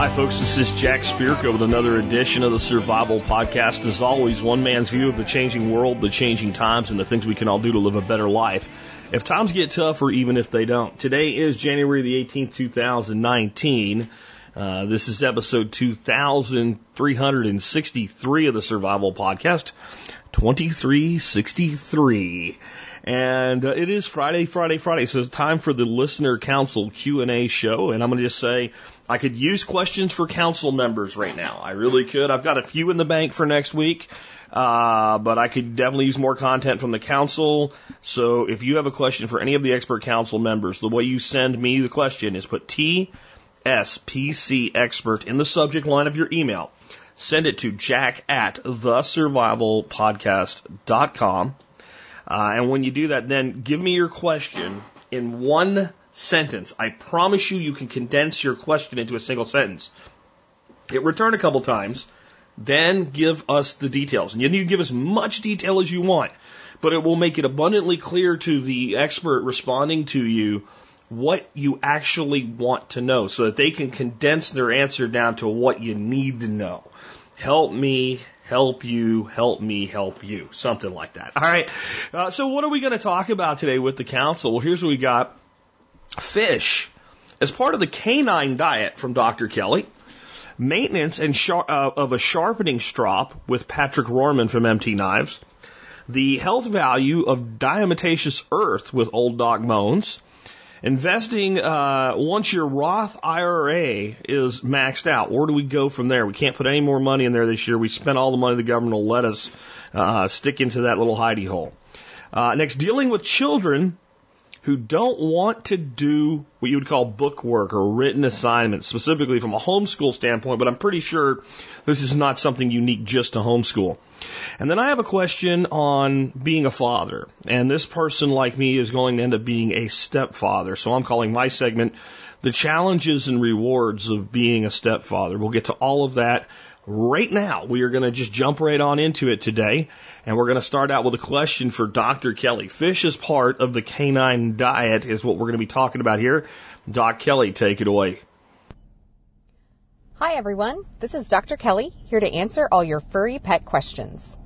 Hi, folks. This is Jack Spirko with another edition of the Survival Podcast. As always, one man's view of the changing world, the changing times, and the things we can all do to live a better life. If times get tough, or even if they don't. Today is January the 18th, 2019. Uh, this is episode 2363 of the Survival Podcast. 2363. And uh, it is Friday, Friday, Friday. So it's time for the listener council Q&A show. And I'm going to just say I could use questions for council members right now. I really could. I've got a few in the bank for next week. Uh, but I could definitely use more content from the council. So if you have a question for any of the expert council members, the way you send me the question is put T SPC expert in the subject line of your email. Send it to jack at thesurvivalpodcast.com. Uh, and when you do that, then give me your question in one sentence. I promise you, you can condense your question into a single sentence. Hit return a couple times, then give us the details. And you need to give as much detail as you want, but it will make it abundantly clear to the expert responding to you what you actually want to know so that they can condense their answer down to what you need to know. Help me help you, help me help you, something like that. All right. Uh, so what are we going to talk about today with the council? Well, here's what we got. Fish. As part of the canine diet from Dr. Kelly, maintenance and uh, of a sharpening strop with Patrick Rorman from MT Knives, the health value of diatomaceous earth with Old Doc Bones, Investing, uh, once your Roth IRA is maxed out, where do we go from there? We can't put any more money in there this year. We spent all the money the government will let us uh, stick into that little hidey hole. Uh, next, dealing with children who don't want to do what you would call book work or written assignments, specifically from a homeschool standpoint, but I'm pretty sure this is not something unique just to homeschool. And then I have a question on being a father. And this person, like me, is going to end up being a stepfather. So I'm calling my segment The Challenges and Rewards of Being a Stepfather. We'll get to all of that right now. We are going to just jump right on into it today. And we're going to start out with a question for Dr. Kelly. Fish is part of the canine diet, is what we're going to be talking about here. Doc Kelly, take it away. Hi, everyone. This is Dr. Kelly here to answer all your furry pet questions.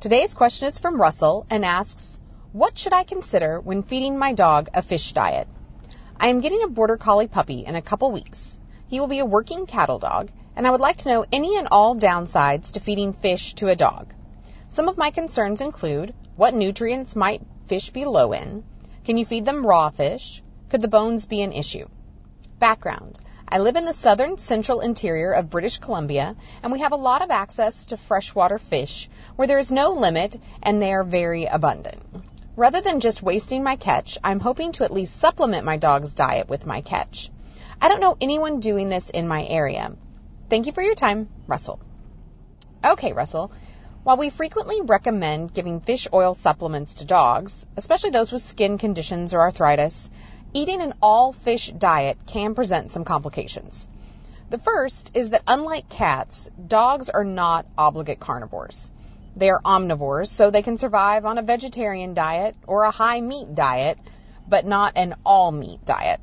Today's question is from Russell and asks, What should I consider when feeding my dog a fish diet? I am getting a border collie puppy in a couple weeks. He will be a working cattle dog, and I would like to know any and all downsides to feeding fish to a dog. Some of my concerns include what nutrients might fish be low in? Can you feed them raw fish? Could the bones be an issue? Background. I live in the southern central interior of British Columbia, and we have a lot of access to freshwater fish where there is no limit and they are very abundant. Rather than just wasting my catch, I'm hoping to at least supplement my dog's diet with my catch. I don't know anyone doing this in my area. Thank you for your time, Russell. Okay, Russell. While we frequently recommend giving fish oil supplements to dogs, especially those with skin conditions or arthritis, eating an all fish diet can present some complications. The first is that unlike cats, dogs are not obligate carnivores. They are omnivores, so they can survive on a vegetarian diet or a high meat diet, but not an all meat diet.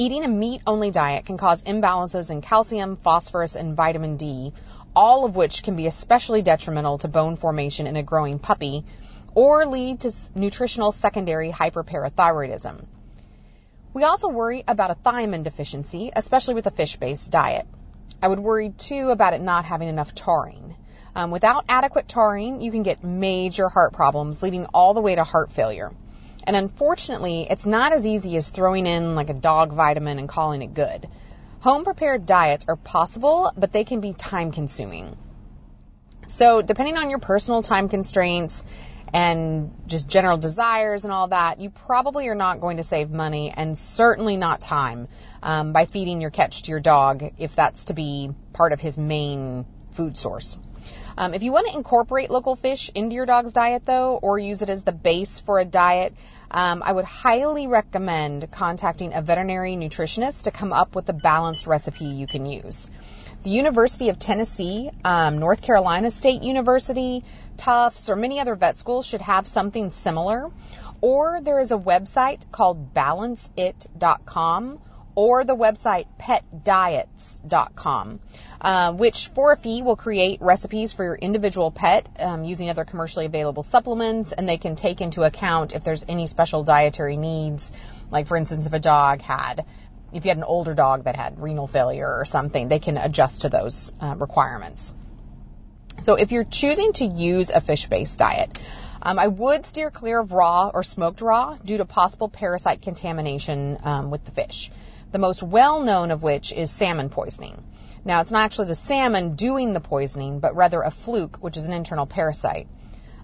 Eating a meat only diet can cause imbalances in calcium, phosphorus, and vitamin D, all of which can be especially detrimental to bone formation in a growing puppy or lead to nutritional secondary hyperparathyroidism. We also worry about a thiamine deficiency, especially with a fish-based diet. I would worry too about it not having enough taurine. Um, without adequate taurine, you can get major heart problems, leading all the way to heart failure. And unfortunately, it's not as easy as throwing in like a dog vitamin and calling it good. Home prepared diets are possible, but they can be time consuming. So, depending on your personal time constraints and just general desires and all that, you probably are not going to save money and certainly not time um, by feeding your catch to your dog if that's to be part of his main food source. Um, if you want to incorporate local fish into your dog's diet, though, or use it as the base for a diet, um, I would highly recommend contacting a veterinary nutritionist to come up with a balanced recipe you can use. The University of Tennessee, um, North Carolina State University, Tufts, or many other vet schools should have something similar. Or there is a website called balanceit.com or the website petdiets.com, uh, which for a fee will create recipes for your individual pet um, using other commercially available supplements, and they can take into account if there's any special dietary needs. Like, for instance, if a dog had, if you had an older dog that had renal failure or something, they can adjust to those uh, requirements. So, if you're choosing to use a fish based diet, um, I would steer clear of raw or smoked raw due to possible parasite contamination um, with the fish the most well known of which is salmon poisoning. Now, it's not actually the salmon doing the poisoning, but rather a fluke, which is an internal parasite.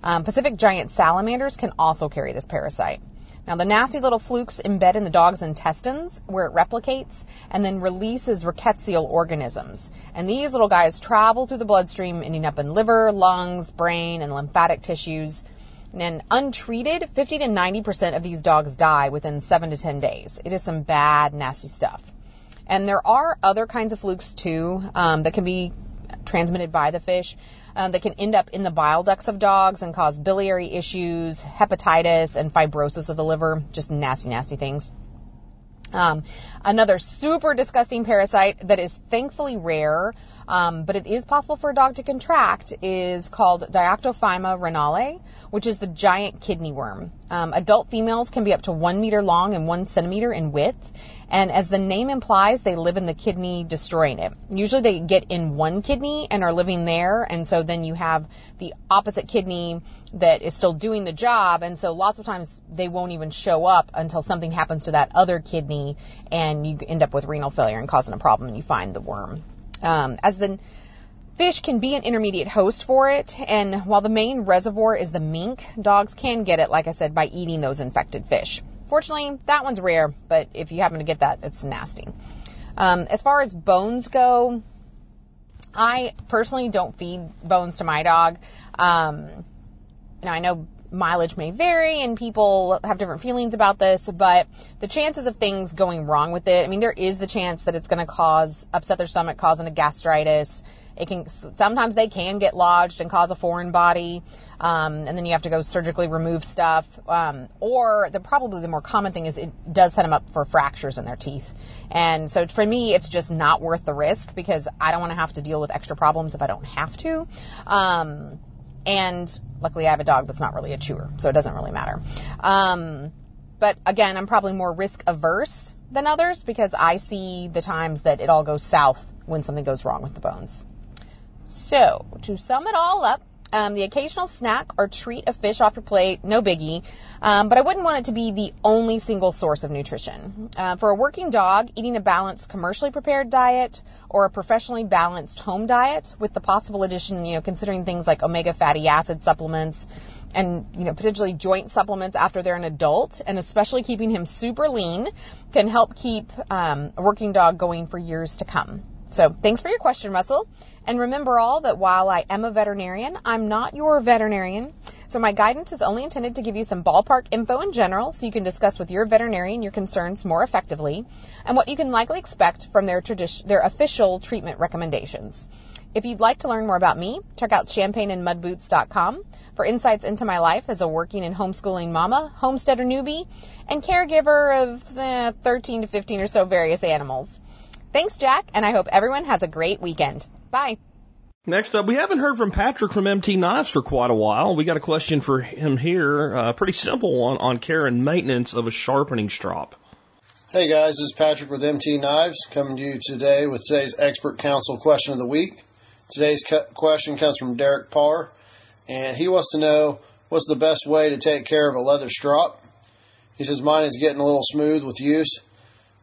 Um, Pacific giant salamanders can also carry this parasite. Now, the nasty little flukes embed in the dog's intestines where it replicates and then releases rickettsial organisms. And these little guys travel through the bloodstream, ending up in liver, lungs, brain, and lymphatic tissues. And untreated, 50 to 90% of these dogs die within 7 to 10 days. It is some bad, nasty stuff. And there are other kinds of flukes too um, that can be transmitted by the fish um, that can end up in the bile ducts of dogs and cause biliary issues, hepatitis, and fibrosis of the liver. Just nasty, nasty things. Um, another super disgusting parasite that is thankfully rare um, but it is possible for a dog to contract, is called Dioctophyma renale, which is the giant kidney worm. Um, adult females can be up to one meter long and one centimeter in width. And as the name implies, they live in the kidney, destroying it. Usually they get in one kidney and are living there. And so then you have the opposite kidney that is still doing the job. And so lots of times they won't even show up until something happens to that other kidney and you end up with renal failure and causing a problem and you find the worm. Um, as the fish can be an intermediate host for it, and while the main reservoir is the mink, dogs can get it, like I said, by eating those infected fish. Fortunately, that one's rare, but if you happen to get that, it's nasty. Um, as far as bones go, I personally don't feed bones to my dog. Um, know, I know mileage may vary and people have different feelings about this, but the chances of things going wrong with it, I mean, there is the chance that it's going to cause, upset their stomach, causing a gastritis. It can, sometimes they can get lodged and cause a foreign body. Um, and then you have to go surgically remove stuff. Um, or the probably the more common thing is it does set them up for fractures in their teeth. And so for me, it's just not worth the risk because I don't want to have to deal with extra problems if I don't have to. Um, and luckily I have a dog that's not really a chewer, so it doesn't really matter. Um, but again, I'm probably more risk averse than others because I see the times that it all goes south when something goes wrong with the bones. So, to sum it all up, um, the occasional snack or treat of fish off your plate, no biggie. Um, but I wouldn't want it to be the only single source of nutrition. Uh, for a working dog, eating a balanced commercially prepared diet or a professionally balanced home diet with the possible addition, you know, considering things like omega fatty acid supplements and, you know, potentially joint supplements after they're an adult and especially keeping him super lean can help keep um, a working dog going for years to come. So thanks for your question, Russell. And remember all that while I am a veterinarian, I'm not your veterinarian. So my guidance is only intended to give you some ballpark info in general so you can discuss with your veterinarian your concerns more effectively and what you can likely expect from their tradition, their official treatment recommendations. If you'd like to learn more about me, check out champagneandmudboots.com for insights into my life as a working and homeschooling mama, homesteader newbie, and caregiver of eh, 13 to 15 or so various animals. Thanks, Jack, and I hope everyone has a great weekend. Bye. Next up, we haven't heard from Patrick from MT Knives for quite a while. We got a question for him here, a pretty simple one on care and maintenance of a sharpening strop. Hey guys, this is Patrick with MT Knives coming to you today with today's expert council question of the week. Today's question comes from Derek Parr, and he wants to know what's the best way to take care of a leather strop. He says mine is getting a little smooth with use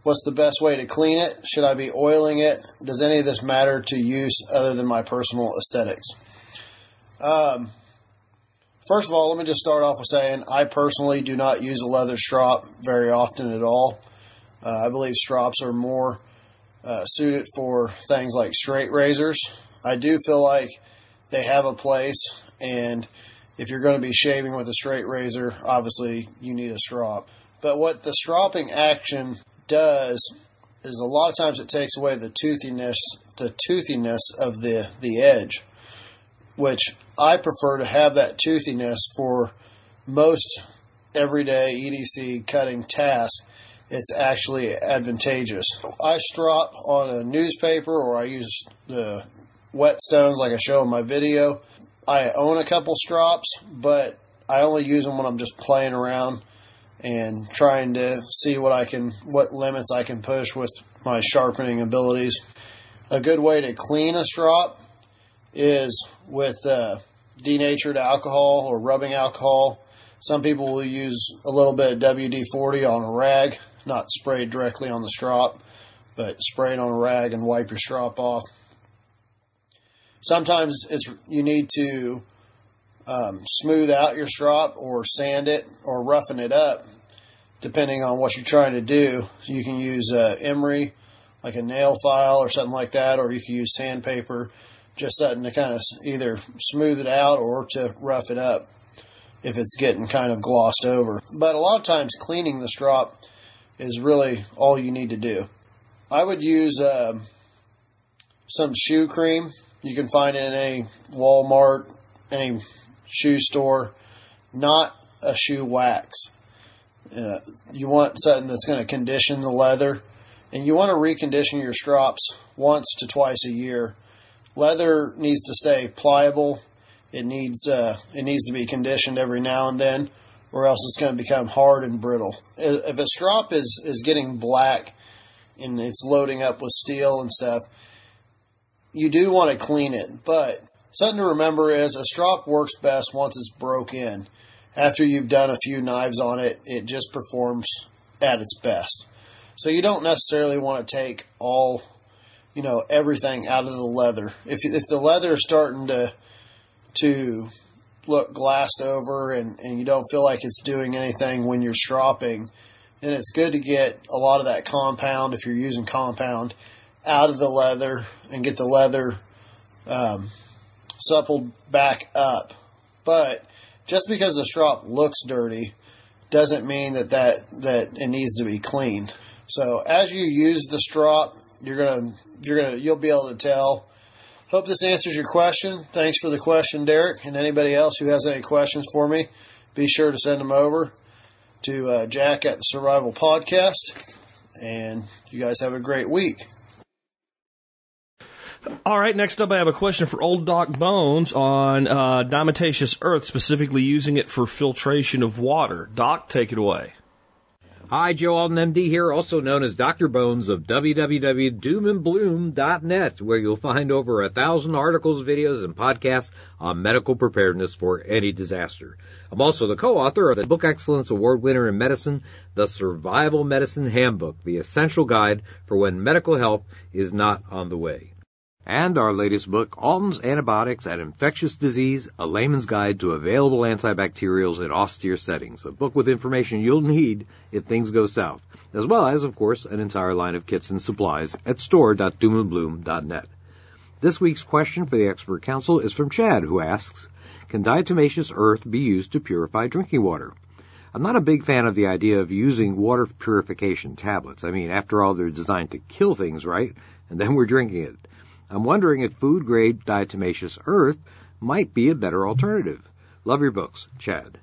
What's the best way to clean it? Should I be oiling it? Does any of this matter to use other than my personal aesthetics? Um, first of all, let me just start off with saying I personally do not use a leather strop very often at all. Uh, I believe strops are more uh, suited for things like straight razors I do feel like they have a place, and if you're going to be shaving with a straight razor, obviously you need a strop. But what the stropping action does is a lot of times it takes away the toothiness, the toothiness of the the edge, which I prefer to have that toothiness for most everyday EDC cutting tasks. It's actually advantageous. I strop on a newspaper or I use the whetstones like I show in my video. I own a couple strops, but I only use them when I'm just playing around and trying to see what I can, what limits I can push with my sharpening abilities. A good way to clean a strop is with uh, denatured alcohol or rubbing alcohol. Some people will use a little bit of WD 40 on a rag, not sprayed directly on the strop, but spray it on a rag and wipe your strop off. Sometimes it's you need to um, smooth out your strop or sand it or roughen it up, depending on what you're trying to do. So you can use uh, emery, like a nail file or something like that, or you can use sandpaper, just something to kind of either smooth it out or to rough it up if it's getting kind of glossed over. But a lot of times, cleaning the strop is really all you need to do. I would use uh, some shoe cream. You can find in any Walmart, any shoe store, not a shoe wax. Uh, you want something that's going to condition the leather, and you want to recondition your strops once to twice a year. Leather needs to stay pliable. It needs uh, it needs to be conditioned every now and then, or else it's going to become hard and brittle. If a strop is is getting black and it's loading up with steel and stuff, you do want to clean it, but something to remember is a strop works best once it's broke in. After you've done a few knives on it, it just performs at its best. So you don't necessarily want to take all, you know, everything out of the leather. If if the leather is starting to to look glassed over and, and you don't feel like it's doing anything when you're stropping, then it's good to get a lot of that compound if you're using compound out of the leather and get the leather um, suppled back up. But just because the strop looks dirty doesn't mean that, that, that it needs to be cleaned. So as you use the strop, you're gonna you're gonna you'll be able to tell. Hope this answers your question. Thanks for the question, Derek, and anybody else who has any questions for me, be sure to send them over to uh, Jack at the Survival Podcast. And you guys have a great week. All right, next up, I have a question for Old Doc Bones on uh, diatomaceous earth, specifically using it for filtration of water. Doc, take it away. Hi, Joe Alton, MD here, also known as Dr. Bones of www.doomandbloom.net, where you'll find over a thousand articles, videos, and podcasts on medical preparedness for any disaster. I'm also the co-author of the Book Excellence Award winner in medicine, The Survival Medicine Handbook, the essential guide for when medical help is not on the way and our latest book, Alton's Antibiotics and Infectious Disease, A Layman's Guide to Available Antibacterials in Austere Settings, a book with information you'll need if things go south, as well as, of course, an entire line of kits and supplies at store.doomandbloom.net. This week's question for the expert council is from Chad, who asks, Can diatomaceous earth be used to purify drinking water? I'm not a big fan of the idea of using water purification tablets. I mean, after all, they're designed to kill things, right? And then we're drinking it. I'm wondering if food grade diatomaceous earth might be a better alternative. Love your books, Chad.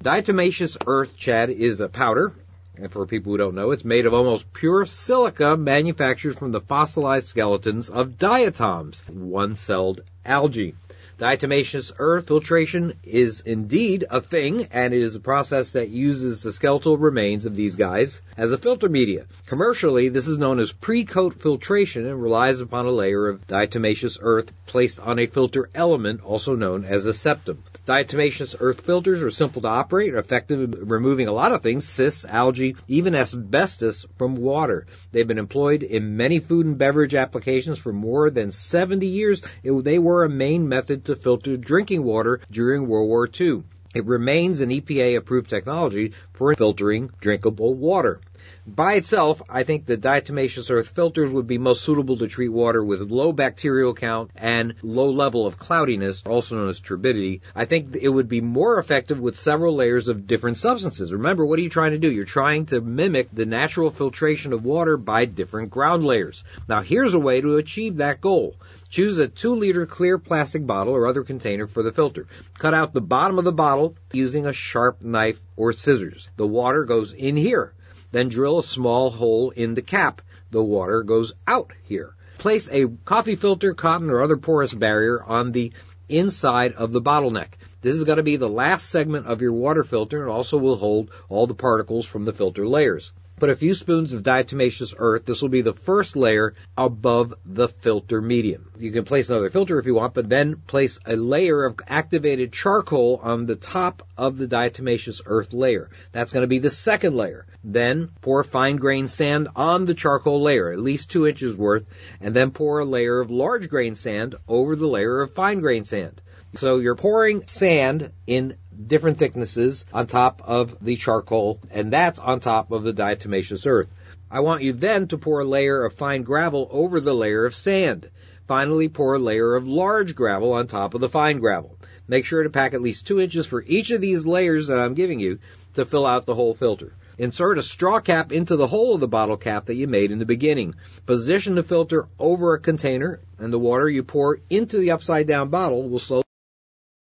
Diatomaceous earth, Chad, is a powder. And for people who don't know, it's made of almost pure silica manufactured from the fossilized skeletons of diatoms, one-celled algae. Diatomaceous earth filtration is indeed a thing, and it is a process that uses the skeletal remains of these guys as a filter media. Commercially, this is known as pre-coat filtration and relies upon a layer of diatomaceous earth placed on a filter element, also known as a septum. Diatomaceous earth filters are simple to operate, effective at removing a lot of things, cysts, algae, even asbestos from water. They've been employed in many food and beverage applications for more than 70 years. It, they were a main method to filter drinking water during World War II. It remains an EPA approved technology for filtering drinkable water. By itself, I think the diatomaceous earth filters would be most suitable to treat water with low bacterial count and low level of cloudiness, also known as turbidity. I think it would be more effective with several layers of different substances. Remember, what are you trying to do? You're trying to mimic the natural filtration of water by different ground layers. Now, here's a way to achieve that goal. Choose a 2 liter clear plastic bottle or other container for the filter. Cut out the bottom of the bottle using a sharp knife or scissors. The water goes in here. Then drill a small hole in the cap. The water goes out here. Place a coffee filter, cotton, or other porous barrier on the inside of the bottleneck. This is going to be the last segment of your water filter and also will hold all the particles from the filter layers. Put a few spoons of diatomaceous earth. This will be the first layer above the filter medium. You can place another filter if you want, but then place a layer of activated charcoal on the top of the diatomaceous earth layer. That's going to be the second layer. Then pour fine grained sand on the charcoal layer, at least two inches worth, and then pour a layer of large grain sand over the layer of fine grained sand. So you're pouring sand in different thicknesses on top of the charcoal, and that's on top of the diatomaceous earth. I want you then to pour a layer of fine gravel over the layer of sand. Finally, pour a layer of large gravel on top of the fine gravel. Make sure to pack at least two inches for each of these layers that I'm giving you to fill out the whole filter. Insert a straw cap into the hole of the bottle cap that you made in the beginning. Position the filter over a container, and the water you pour into the upside down bottle will slowly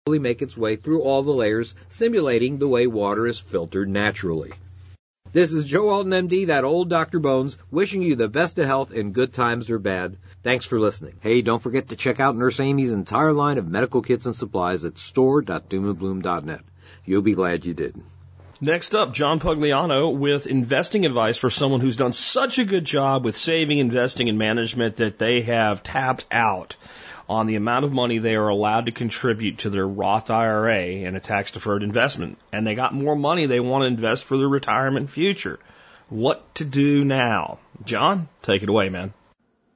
make its way through all the layers, simulating the way water is filtered naturally. This is Joe Alton, MD, that old Dr. Bones, wishing you the best of health in good times or bad. Thanks for listening. Hey, don't forget to check out Nurse Amy's entire line of medical kits and supplies at store.doomandbloom.net. You'll be glad you did. Next up, John Pugliano with investing advice for someone who's done such a good job with saving, investing, and management that they have tapped out on the amount of money they are allowed to contribute to their Roth IRA and a tax deferred investment. And they got more money they want to invest for their retirement future. What to do now? John, take it away, man.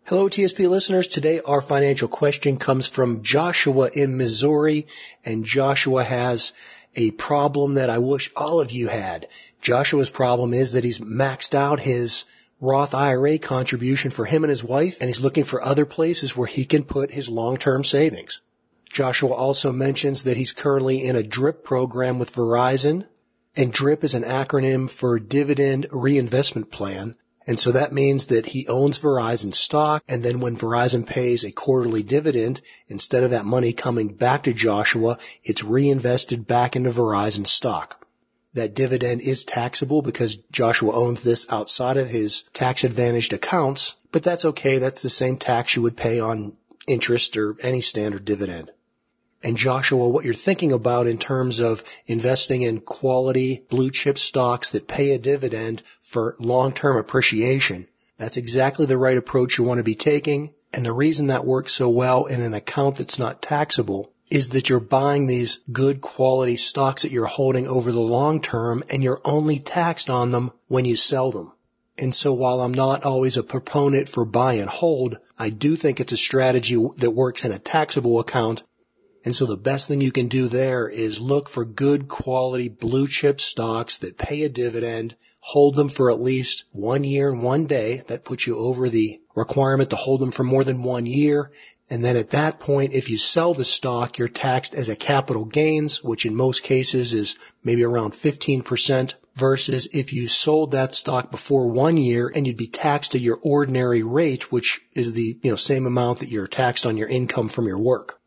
Hello, TSP listeners. Today our financial question comes from Joshua in Missouri, and Joshua has a problem that I wish all of you had. Joshua's problem is that he's maxed out his Roth IRA contribution for him and his wife, and he's looking for other places where he can put his long-term savings. Joshua also mentions that he's currently in a DRIP program with Verizon, and DRIP is an acronym for Dividend Reinvestment Plan. And so that means that he owns Verizon stock, and then when Verizon pays a quarterly dividend, instead of that money coming back to Joshua, it's reinvested back into Verizon stock that dividend is taxable because Joshua owns this outside of his tax advantaged accounts, but that's okay. That's the same tax you would pay on interest or any standard dividend. And Joshua, what you're thinking about in terms of investing in quality blue chip stocks that pay a dividend for long-term appreciation, that's exactly the right approach you want to be taking. And the reason that works so well in an account that's not taxable is that you're buying these good quality stocks that you're holding over the long term and you're only taxed on them when you sell them. And so while I'm not always a proponent for buy and hold, I do think it's a strategy that works in a taxable account. And so the best thing you can do there is look for good quality blue chip stocks that pay a dividend, hold them for at least one year and one day. That puts you over the requirement to hold them for more than one year and then at that point, if you sell the stock, you're taxed as a capital gains, which in most cases is maybe around 15% versus if you sold that stock before one year and you'd be taxed at your ordinary rate, which is the, you know, same amount that you're taxed on your income from your work.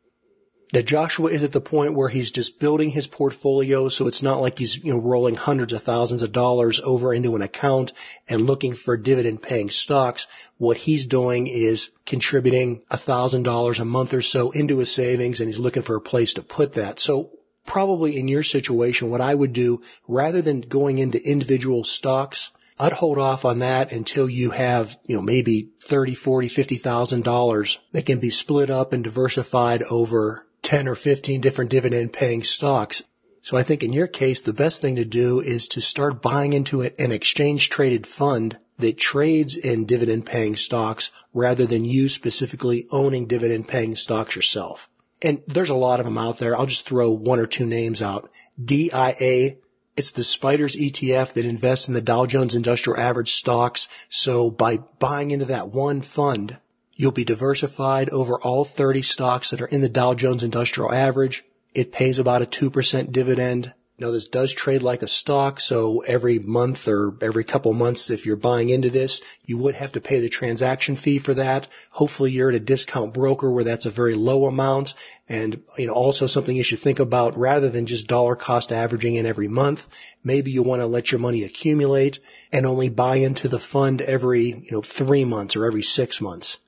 Now Joshua is at the point where he's just building his portfolio, so it's not like he's, you know, rolling hundreds of thousands of dollars over into an account and looking for dividend paying stocks. What he's doing is contributing a thousand dollars a month or so into his savings and he's looking for a place to put that. So probably in your situation, what I would do rather than going into individual stocks, I'd hold off on that until you have, you know, maybe thirty, forty, fifty thousand dollars that can be split up and diversified over 10 or 15 different dividend paying stocks. So I think in your case, the best thing to do is to start buying into an exchange traded fund that trades in dividend paying stocks rather than you specifically owning dividend paying stocks yourself. And there's a lot of them out there. I'll just throw one or two names out. DIA It's the Spiders ETF that invests in the Dow Jones Industrial Average stocks. So by buying into that one fund, you'll be diversified over all 30 stocks that are in the Dow Jones Industrial Average. It pays about a 2% dividend. Now this does trade like a stock, so every month or every couple months, if you're buying into this, you would have to pay the transaction fee for that. Hopefully you're at a discount broker where that's a very low amount. And, you know, also something you should think about rather than just dollar cost averaging in every month. Maybe you want to let your money accumulate and only buy into the fund every, you know, three months or every six months.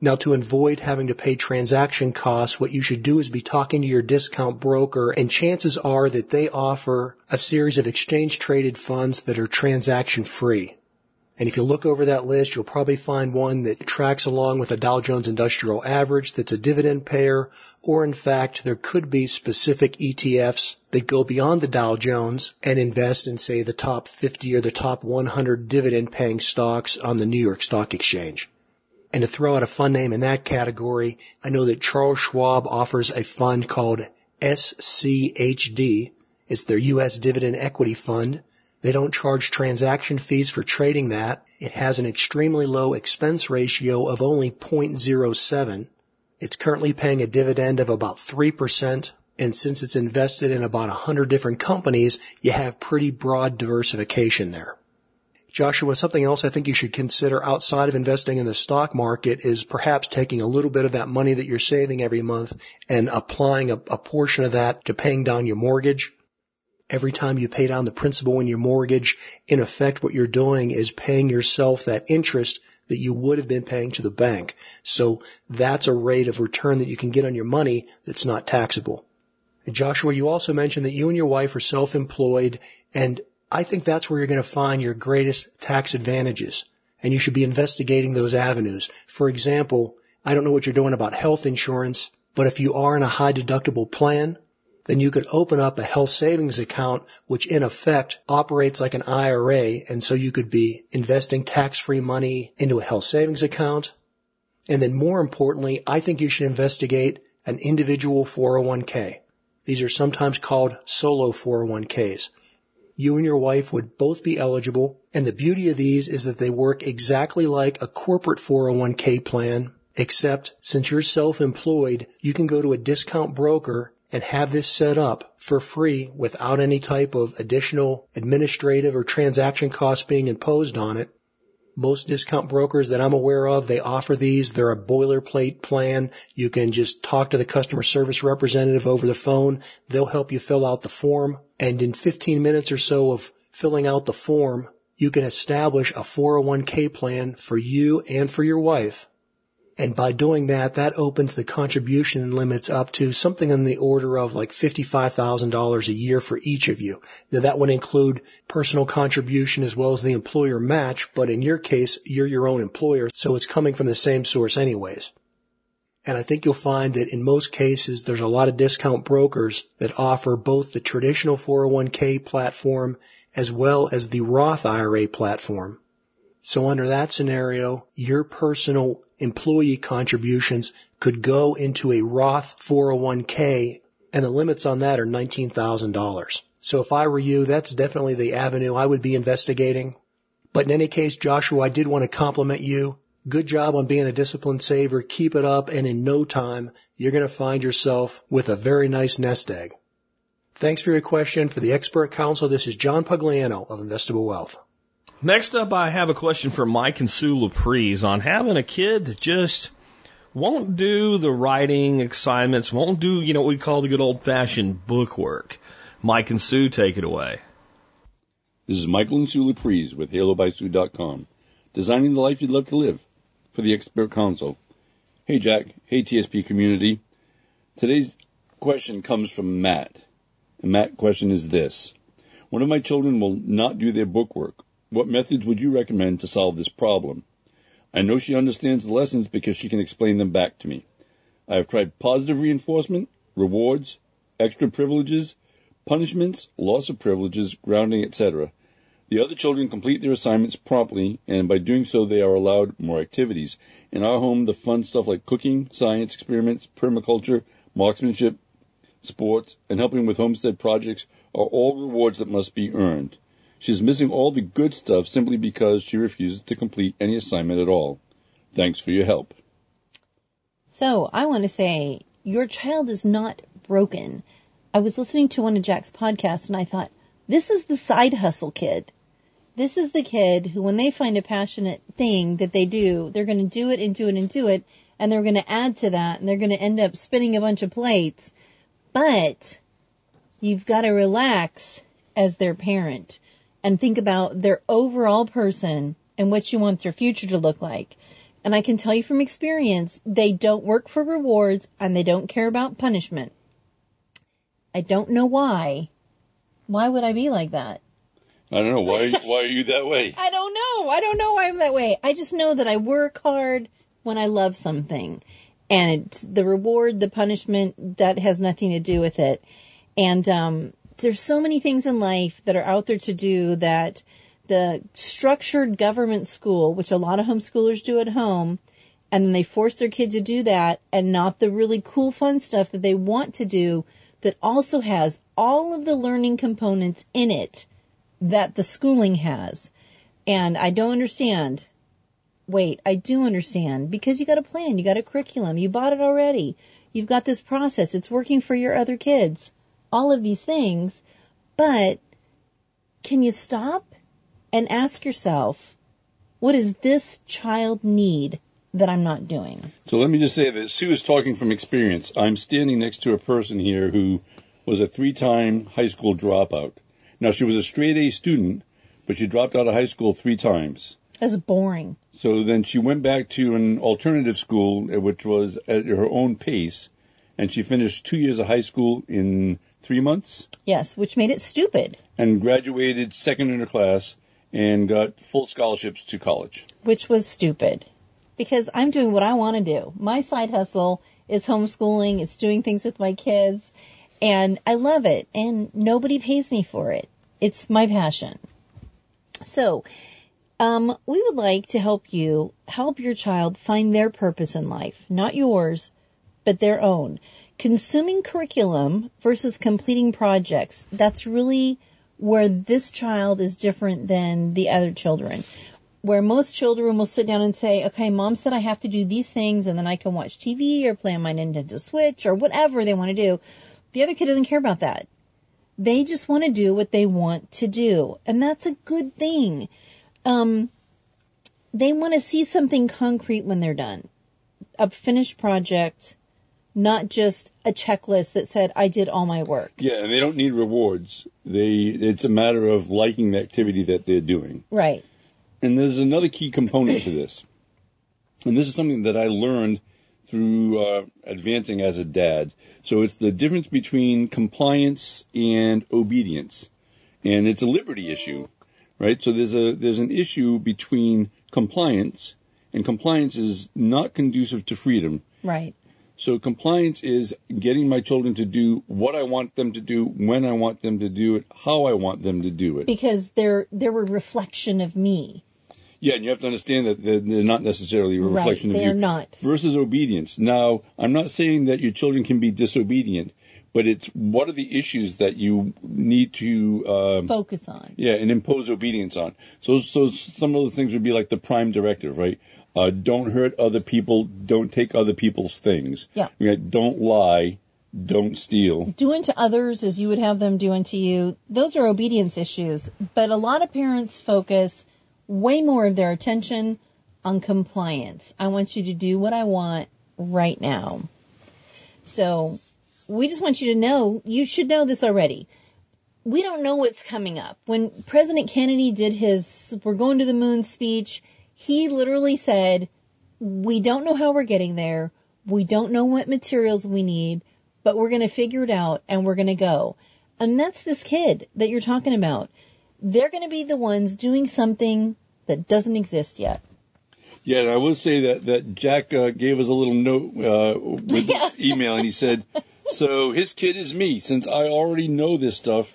Now to avoid having to pay transaction costs, what you should do is be talking to your discount broker and chances are that they offer a series of exchange traded funds that are transaction free. And if you look over that list, you'll probably find one that tracks along with a Dow Jones Industrial Average that's a dividend payer, or in fact, there could be specific ETFs that go beyond the Dow Jones and invest in, say, the top 50 or the top 100 dividend paying stocks on the New York Stock Exchange. And to throw out a fun name in that category, I know that Charles Schwab offers a fund called SCHD. It's their U.S. dividend equity fund. They don't charge transaction fees for trading that. It has an extremely low expense ratio of only 0.07. It's currently paying a dividend of about 3%. And since it's invested in about 100 different companies, you have pretty broad diversification there. Joshua, something else I think you should consider outside of investing in the stock market is perhaps taking a little bit of that money that you're saving every month and applying a, a, portion of that to paying down your mortgage. Every time you pay down the principal in your mortgage, in effect what you're doing is paying yourself that interest that you would have been paying to the bank. So that's a rate of return that you can get on your money that's not taxable. Joshua, you also mentioned that you and your wife are self-employed and I think that's where you're going to find your greatest tax advantages. And you should be investigating those avenues. For example, I don't know what you're doing about health insurance, but if you are in a high deductible plan, then you could open up a health savings account, which in effect operates like an IRA. And so you could be investing tax-free money into a health savings account. And then more importantly, I think you should investigate an individual 401k. These are sometimes called solo 401ks you and your wife would both be eligible. And the beauty of these is that they work exactly like a corporate 401k plan, except since you're self-employed, you can go to a discount broker and have this set up for free without any type of additional administrative or transaction costs being imposed on it. Most discount brokers that I'm aware of, they offer these. They're a boilerplate plan. You can just talk to the customer service representative over the phone. They'll help you fill out the form. And in 15 minutes or so of filling out the form, you can establish a 401k plan for you and for your wife and by doing that, that opens the contribution limits up to something in the order of like $55,000 a year for each of you. Now that would include personal contribution as well as the employer match, but in your case, you're your own employer, so it's coming from the same source anyways. And I think you'll find that in most cases, there's a lot of discount brokers that offer both the traditional 401k platform as well as the Roth IRA platform. So under that scenario, your personal employee contributions could go into a Roth 401k and the limits on that are $19,000. So if I were you, that's definitely the avenue I would be investigating. But in any case, Joshua, I did want to compliment you. Good job on being a disciplined saver. Keep it up and in no time, you're going to find yourself with a very nice nest egg. Thanks for your question. For the expert council, this is John Pugliano of Investable Wealth. Next up, I have a question for Mike and Sue Laprise on having a kid that just won't do the writing assignments, won't do, you know, what we call the good old fashioned book work. Mike and Sue, take it away. This is Michael and Sue Laprise with HaloBySue.com, designing the life you'd love to live for the expert council. Hey Jack, hey TSP community. Today's question comes from Matt. And Matt question is this. One of my children will not do their book work what methods would you recommend to solve this problem? I know she understands the lessons because she can explain them back to me. I have tried positive reinforcement, rewards, extra privileges, punishments, loss of privileges, grounding, etc. The other children complete their assignments promptly, and by doing so, they are allowed more activities. In our home, the fun stuff like cooking, science experiments, permaculture, marksmanship, sports, and helping with homestead projects are all rewards that must be earned. She's missing all the good stuff simply because she refuses to complete any assignment at all. Thanks for your help. So I want to say your child is not broken. I was listening to one of Jack's podcasts and I thought, this is the side hustle kid. This is the kid who, when they find a passionate thing that they do, they're going to do it and do it and do it, and they're going to add to that, and they're going to end up spinning a bunch of plates. But you've got to relax as their parent and think about their overall person and what you want their future to look like. And I can tell you from experience, they don't work for rewards and they don't care about punishment. I don't know why. Why would I be like that? I don't know why. why are you that way? I don't know. I don't know why I'm that way. I just know that I work hard when I love something. And it's the reward, the punishment, that has nothing to do with it. And um, there's so many things in life that are out there to do that the structured government school, which a lot of homeschoolers do at home, and then they force their kids to do that and not the really cool fun stuff that they want to do that also has all of the learning components in it that the schooling has. And I don't understand. Wait, I do understand because you got a plan, you got a curriculum, you bought it already. You've got this process. It's working for your other kids. All of these things. But can you stop and ask yourself, what does this child need that I'm not doing? So let me just say that Sue is talking from experience. I'm standing next to a person here who was a three-time high school dropout. Now she was a straight A student, but she dropped out of high school three times. That's boring. So then she went back to an alternative school, uh, which was at her own pace, and she finished two years of high school in three months Yes, which made it stupid, and graduated second in her class and got full scholarships to college. which was stupid. Because I'm doing what I want to do. My side hustle is homeschooling, it's doing things with my kids, and I love it, and nobody pays me for it. It's my passion. So, um, we would like to help you help your child find their purpose in life, not yours, but their own. Consuming curriculum versus completing projects. That's really where this child is different than the other children. Where most children will sit down and say, okay, mom said I have to do these things and then I can watch TV or play on my Nintendo Switch or whatever they want to do. The other kid doesn't care about that. They just want to do what they want to do. And that's a good thing. Um, they want to see something concrete when they're done. A finished project, not just a checklist that said, I did all my work. Yeah, and they don't need rewards. They it's a matter of liking the activity that they're doing. Right. And there's another key component to this. And this is something that I learned through uh, advancing as a dad. So it's the difference between compliance and obedience. And it's a liberty issue, right? So there's a there's an issue between compliance and compliance is not conducive to freedom. Right. So compliance is getting my children to do what I want them to do, when I want them to do it, how I want them to do it. Because they're, they're a reflection of me. Yeah, and you have to understand that they're, they're not necessarily a reflection right. of They're you. not. Versus obedience. Now, I'm not saying that your children can be disobedient, but it's what are the issues that you need to um, Focus on. yeah, and impose obedience on. So, so some of the things would be like the prime directive, right? Uh, don't hurt other people. Don't take other people's things. Yeah. Right? Don't lie. Don't steal. Do unto others as you would have them do unto you. Those are obedience issues. But a lot of parents focus way more of their attention on compliance. I want you to do what I want right now. So we just want you to know, you should know this already. We don't know what's coming up. When President Kennedy did his we're going to the moon speech, he literally said, we don't know how we're getting there. We don't know what materials we need, but we're going to figure it out and we're going to go. And that's this kid that you're talking about. They're going to be the ones doing something that doesn't exist yet. Yeah, and I will say that that Jack uh, gave us a little note uh, with this email, and he said, "So his kid is me. Since I already know this stuff,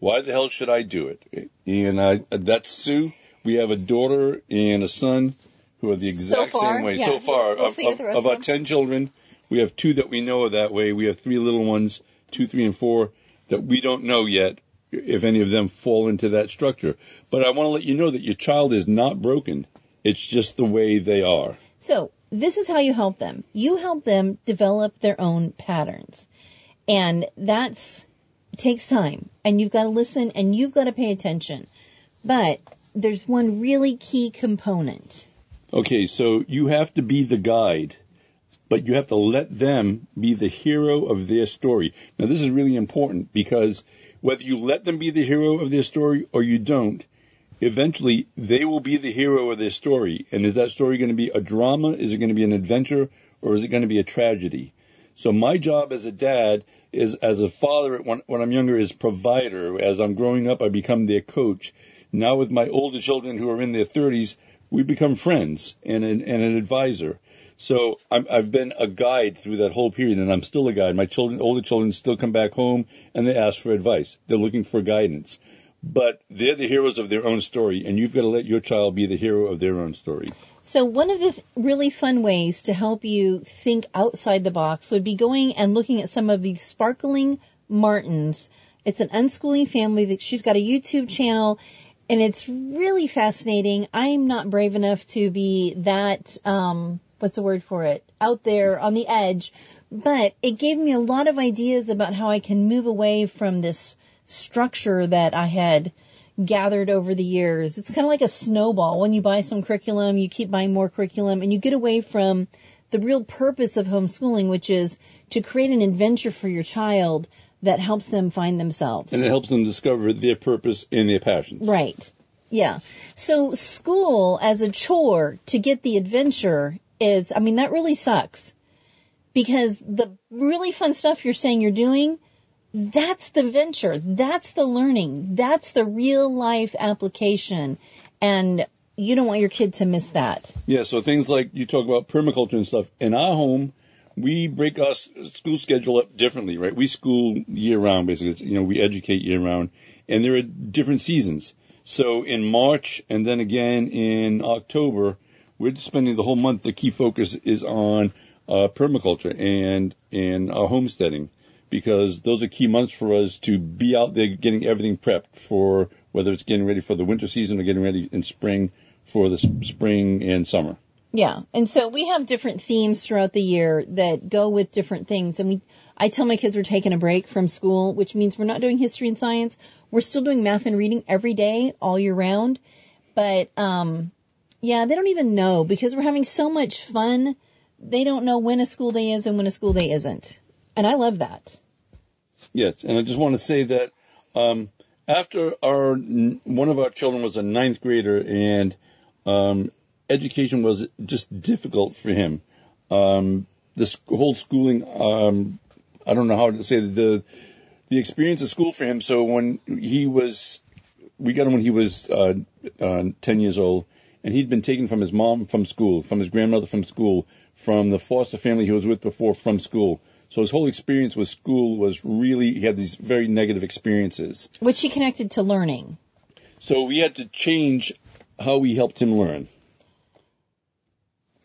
why the hell should I do it?" And I, that's Sue. We have a daughter and a son who are the exact far, same way. yeah. So far, We'll what of, of of our ten children, we have two that we know are that way. We have three little ones. two, three, and four that we don't know yet if any of them fall into that structure. But I want to let you know that your child is not broken. It's just the way they are. So this is how you help them. You help them develop their own patterns. And that's takes time and you've got to listen and you've got to pay attention. But there's one really key component. Okay, so you have to be the guide, but you have to let them be the hero of their story. Now this is really important because whether you let them be the hero of their story or you don't, eventually they will be the hero of their story. And is that story going to be a drama? Is it going to be an adventure? Or is it going to be a tragedy? So my job as a dad is, as a father when, when I'm younger, is provider. As I'm growing up, I become their coach. Now with my older children who are in their 30s, we become friends and an, and an advisor. So i have been a guide through that whole period, and I'm still a guide. My children, older children, still come back home and they ask for advice. They're looking for guidance, but they're the heroes of their own story, and you've got to let your child be the hero of their own story. So one of the really fun ways to help you think outside the box would be going and looking at some of the sparkling Martins. It's an unschooling family that she's got a YouTube channel and it's really fascinating. I'm not brave enough to be that, um, what's the word for it? Out there on the edge. But it gave me a lot of ideas about how I can move away from this structure that I had gathered over the years. It's kind of like a snowball. When you buy some curriculum, you keep buying more curriculum and you get away from the real purpose of homeschooling, which is to create an adventure for your child that helps them find themselves. And it helps them discover their purpose and their passions. Right. Yeah. So school as a chore to get the adventure is, I mean, that really sucks. Because the really fun stuff you're saying you're doing, that's the venture. That's the learning. That's the real life application. And you don't want your kid to miss that. Yeah, so things like you talk about permaculture and stuff. In our home, we break our school schedule up differently, right? We school year round, basically. It's, you know, we educate year round, and there are different seasons. So in March and then again in October, we're spending the whole month. The key focus is on uh, permaculture and and our homesteading because those are key months for us to be out there getting everything prepped for whether it's getting ready for the winter season or getting ready in spring for the spring and summer. Yeah. And so we have different themes throughout the year that go with different things. And we, I tell my kids we're taking a break from school, which means we're not doing history and science. We're still doing math and reading every day, all year round. But, um, yeah, they don't even know because we're having so much fun. They don't know when a school day is and when a school day isn't. And I love that. Yes. And I just want to say that, um, after our, one of our children was a ninth grader and, um, education was just difficult for him. Um, this whole schooling, um, I don't know how to say the the experience of school for him. So when he was, we got him when he was uh, uh, ten years old, and he'd been taken from his mom from school, from his grandmother from school, from the foster family he was with before from school. So his whole experience with school was really he had these very negative experiences, which he connected to learning. So we had to change how we helped him learn.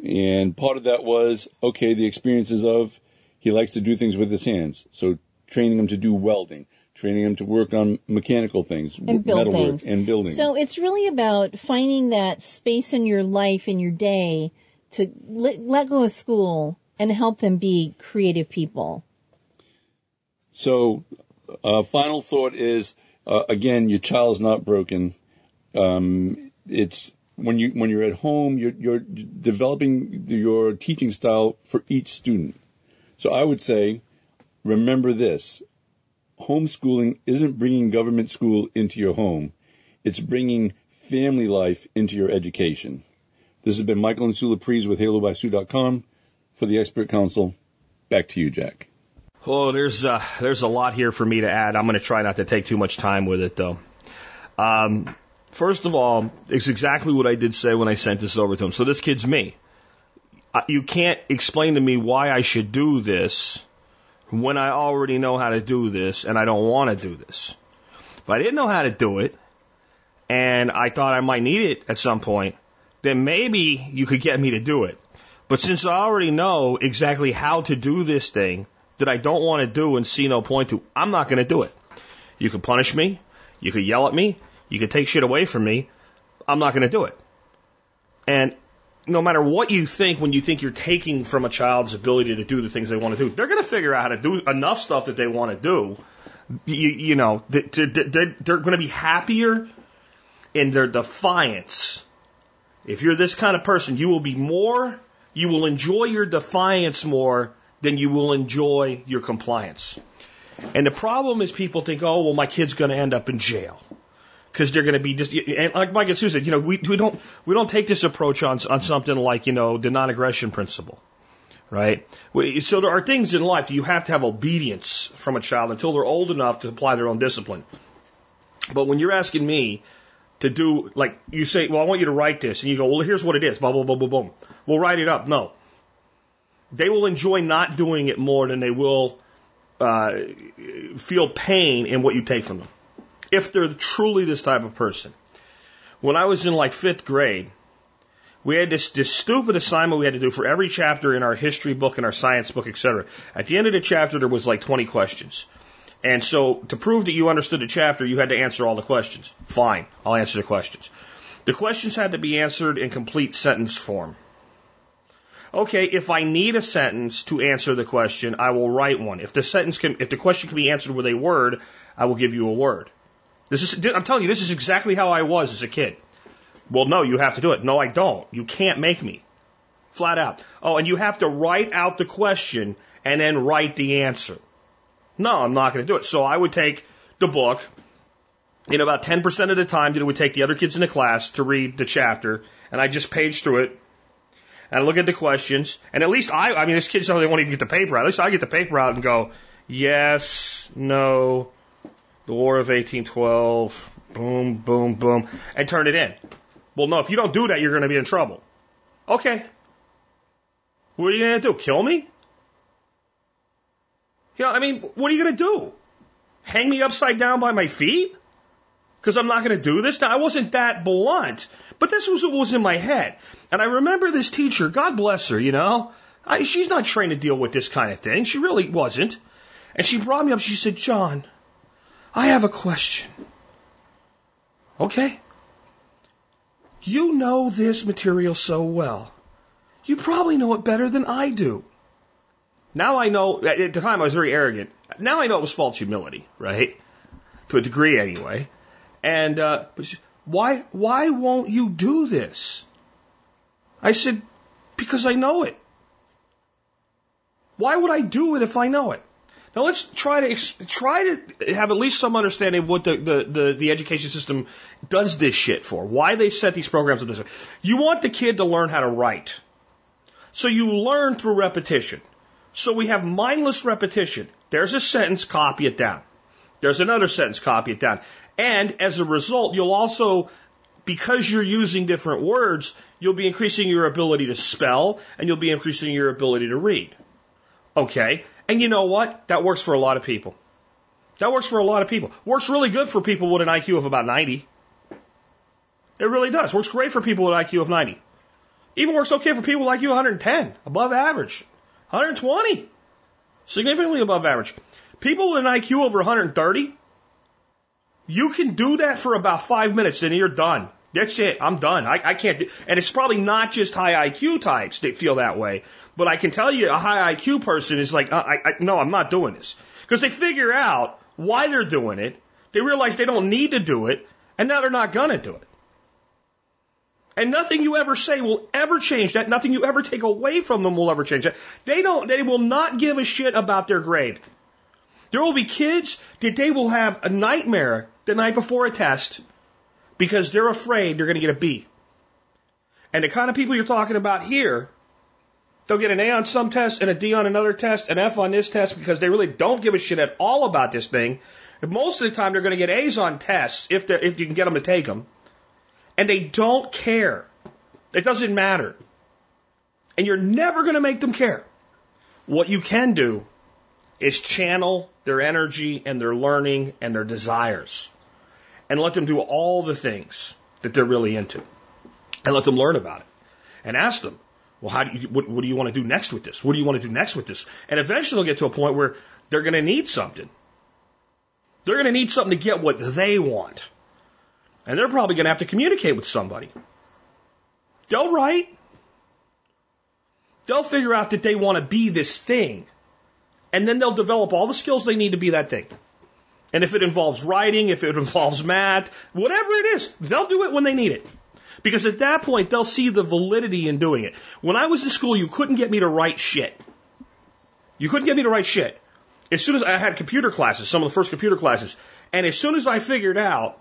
And part of that was, okay, the experiences of he likes to do things with his hands. So training him to do welding, training him to work on mechanical things, and build things. and building. So it's really about finding that space in your life, in your day, to let, let go of school and help them be creative people. So, uh, final thought is, uh, again, your child is not broken. Um, it's when you when you're at home, you're, you're developing your teaching style for each student. So I would say, remember this: homeschooling isn't bringing government school into your home; it's bringing family life into your education. This has been Michael and Sue Laprise with HaloBySue.com for the Expert Council. Back to you, Jack. Oh, there's uh, there's a lot here for me to add. I'm going to try not to take too much time with it, though. Um, First of all, it's exactly what I did say when I sent this over to him. So this kid's me. You can't explain to me why I should do this when I already know how to do this and I don't want to do this. If I didn't know how to do it and I thought I might need it at some point, then maybe you could get me to do it. But since I already know exactly how to do this thing that I don't want to do and see no point to, I'm not going to do it. You can punish me. You could yell at me. You can take shit away from me. I'm not going to do it. And no matter what you think when you think you're taking from a child's ability to do the things they want to do, they're going to figure out how to do enough stuff that they want to do. You, you know, they're, they're going to be happier in their defiance. If you're this kind of person, you will be more, you will enjoy your defiance more than you will enjoy your compliance. And the problem is people think, oh, well, my kid's going to end up in jail because they're going to be just and like Mike and Sue said, you know, we, we don't we don't take this approach on on something like you know the non-aggression principle, right? We, so there are things in life you have to have obedience from a child until they're old enough to apply their own discipline. But when you're asking me to do like you say, well, I want you to write this, and you go, well, here's what it is, blah blah blah blah blah. We'll write it up. No, they will enjoy not doing it more than they will uh, feel pain in what you take from them if they're truly this type of person. When I was in like fifth grade, we had this, this stupid assignment we had to do for every chapter in our history book and our science book, etc. At the end of the chapter, there was like 20 questions. And so to prove that you understood the chapter, you had to answer all the questions. Fine, I'll answer the questions. The questions had to be answered in complete sentence form. Okay, if I need a sentence to answer the question, I will write one. If the sentence can, if the question can be answered with a word, I will give you a word. This is, I'm telling you, this is exactly how I was as a kid. Well, no, you have to do it. No, I don't. You can't make me. Flat out. Oh, and you have to write out the question and then write the answer. No, I'm not going to do it. So I would take the book. In about 10% of the time, that it would take the other kids in the class to read the chapter, and I just page through it, and I look at the questions, and at least I, I mean, this kids they won't even get the paper out. At least I get the paper out and go, yes, no, the War of 1812, boom, boom, boom, and turn it in. Well, no, if you don't do that, you're going to be in trouble. Okay. What are you going to do? Kill me? You know, I mean, what are you going to do? Hang me upside down by my feet? Because I'm not going to do this? Now, I wasn't that blunt, but this was what was in my head. And I remember this teacher, God bless her, you know, I, she's not trained to deal with this kind of thing. She really wasn't. And she brought me up, she said, John, I have a question. Okay. You know this material so well. You probably know it better than I do. Now I know, at the time I was very arrogant. Now I know it was false humility, right? To a degree anyway. And, uh, why, why won't you do this? I said, because I know it. Why would I do it if I know it? Now let's try to try to have at least some understanding of what the, the, the, the, education system does this shit for. Why they set these programs up this way. You want the kid to learn how to write. So you learn through repetition. So we have mindless repetition. There's a sentence, copy it down. There's another sentence, copy it down. And as a result, you'll also, because you're using different words, you'll be increasing your ability to spell and you'll be increasing your ability to read. Okay. And you know what? That works for a lot of people. That works for a lot of people. Works really good for people with an IQ of about 90. It really does. Works great for people with an IQ of 90. Even works okay for people like you 110, above average. 120, significantly above average. People with an IQ over 130, you can do that for about five minutes and you're done. That's it. I'm done. I, I can't do, and it's probably not just high IQ types that feel that way. But I can tell you a high IQ person is like, uh, I, I, no, I'm not doing this. Because they figure out why they're doing it. They realize they don't need to do it. And now they're not going to do it. And nothing you ever say will ever change that. Nothing you ever take away from them will ever change that. They don't, they will not give a shit about their grade. There will be kids that they will have a nightmare the night before a test because they're afraid they're going to get a B. And the kind of people you're talking about here They'll get an A on some test and a D on another test, an F on this test because they really don't give a shit at all about this thing. And most of the time, they're going to get A's on tests if if you can get them to take them, and they don't care. It doesn't matter, and you're never going to make them care. What you can do is channel their energy and their learning and their desires, and let them do all the things that they're really into, and let them learn about it, and ask them, Well, how do you, what, what do you want to do next with this? What do you want to do next with this? And eventually they'll get to a point where they're going to need something. They're going to need something to get what they want. And they're probably going to have to communicate with somebody. They'll write. They'll figure out that they want to be this thing. And then they'll develop all the skills they need to be that thing. And if it involves writing, if it involves math, whatever it is, they'll do it when they need it. Because at that point, they'll see the validity in doing it. When I was in school, you couldn't get me to write shit. You couldn't get me to write shit. As soon as I had computer classes, some of the first computer classes, and as soon as I figured out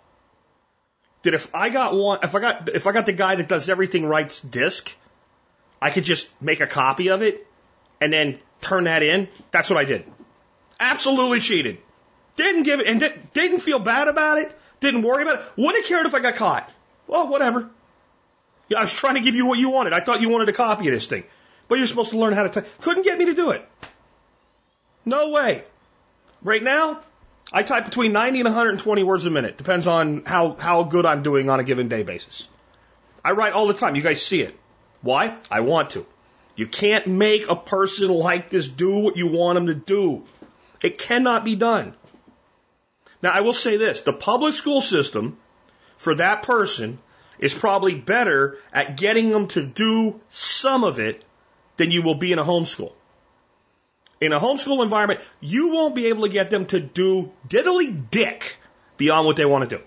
that if I got one, if I got, if I got the guy that does everything writes disc, I could just make a copy of it and then turn that in. That's what I did. Absolutely cheated. Didn't give it, and did, didn't feel bad about it. Didn't worry about it. Wouldn't have cared if I got caught. Well, whatever. I was trying to give you what you wanted. I thought you wanted a copy of this thing. But you're supposed to learn how to type. Couldn't get me to do it. No way. Right now, I type between 90 and 120 words a minute. Depends on how, how good I'm doing on a given day basis. I write all the time. You guys see it. Why? I want to. You can't make a person like this do what you want them to do. It cannot be done. Now, I will say this the public school system for that person is probably better at getting them to do some of it than you will be in a homeschool. In a homeschool environment, you won't be able to get them to do diddly dick beyond what they want to do.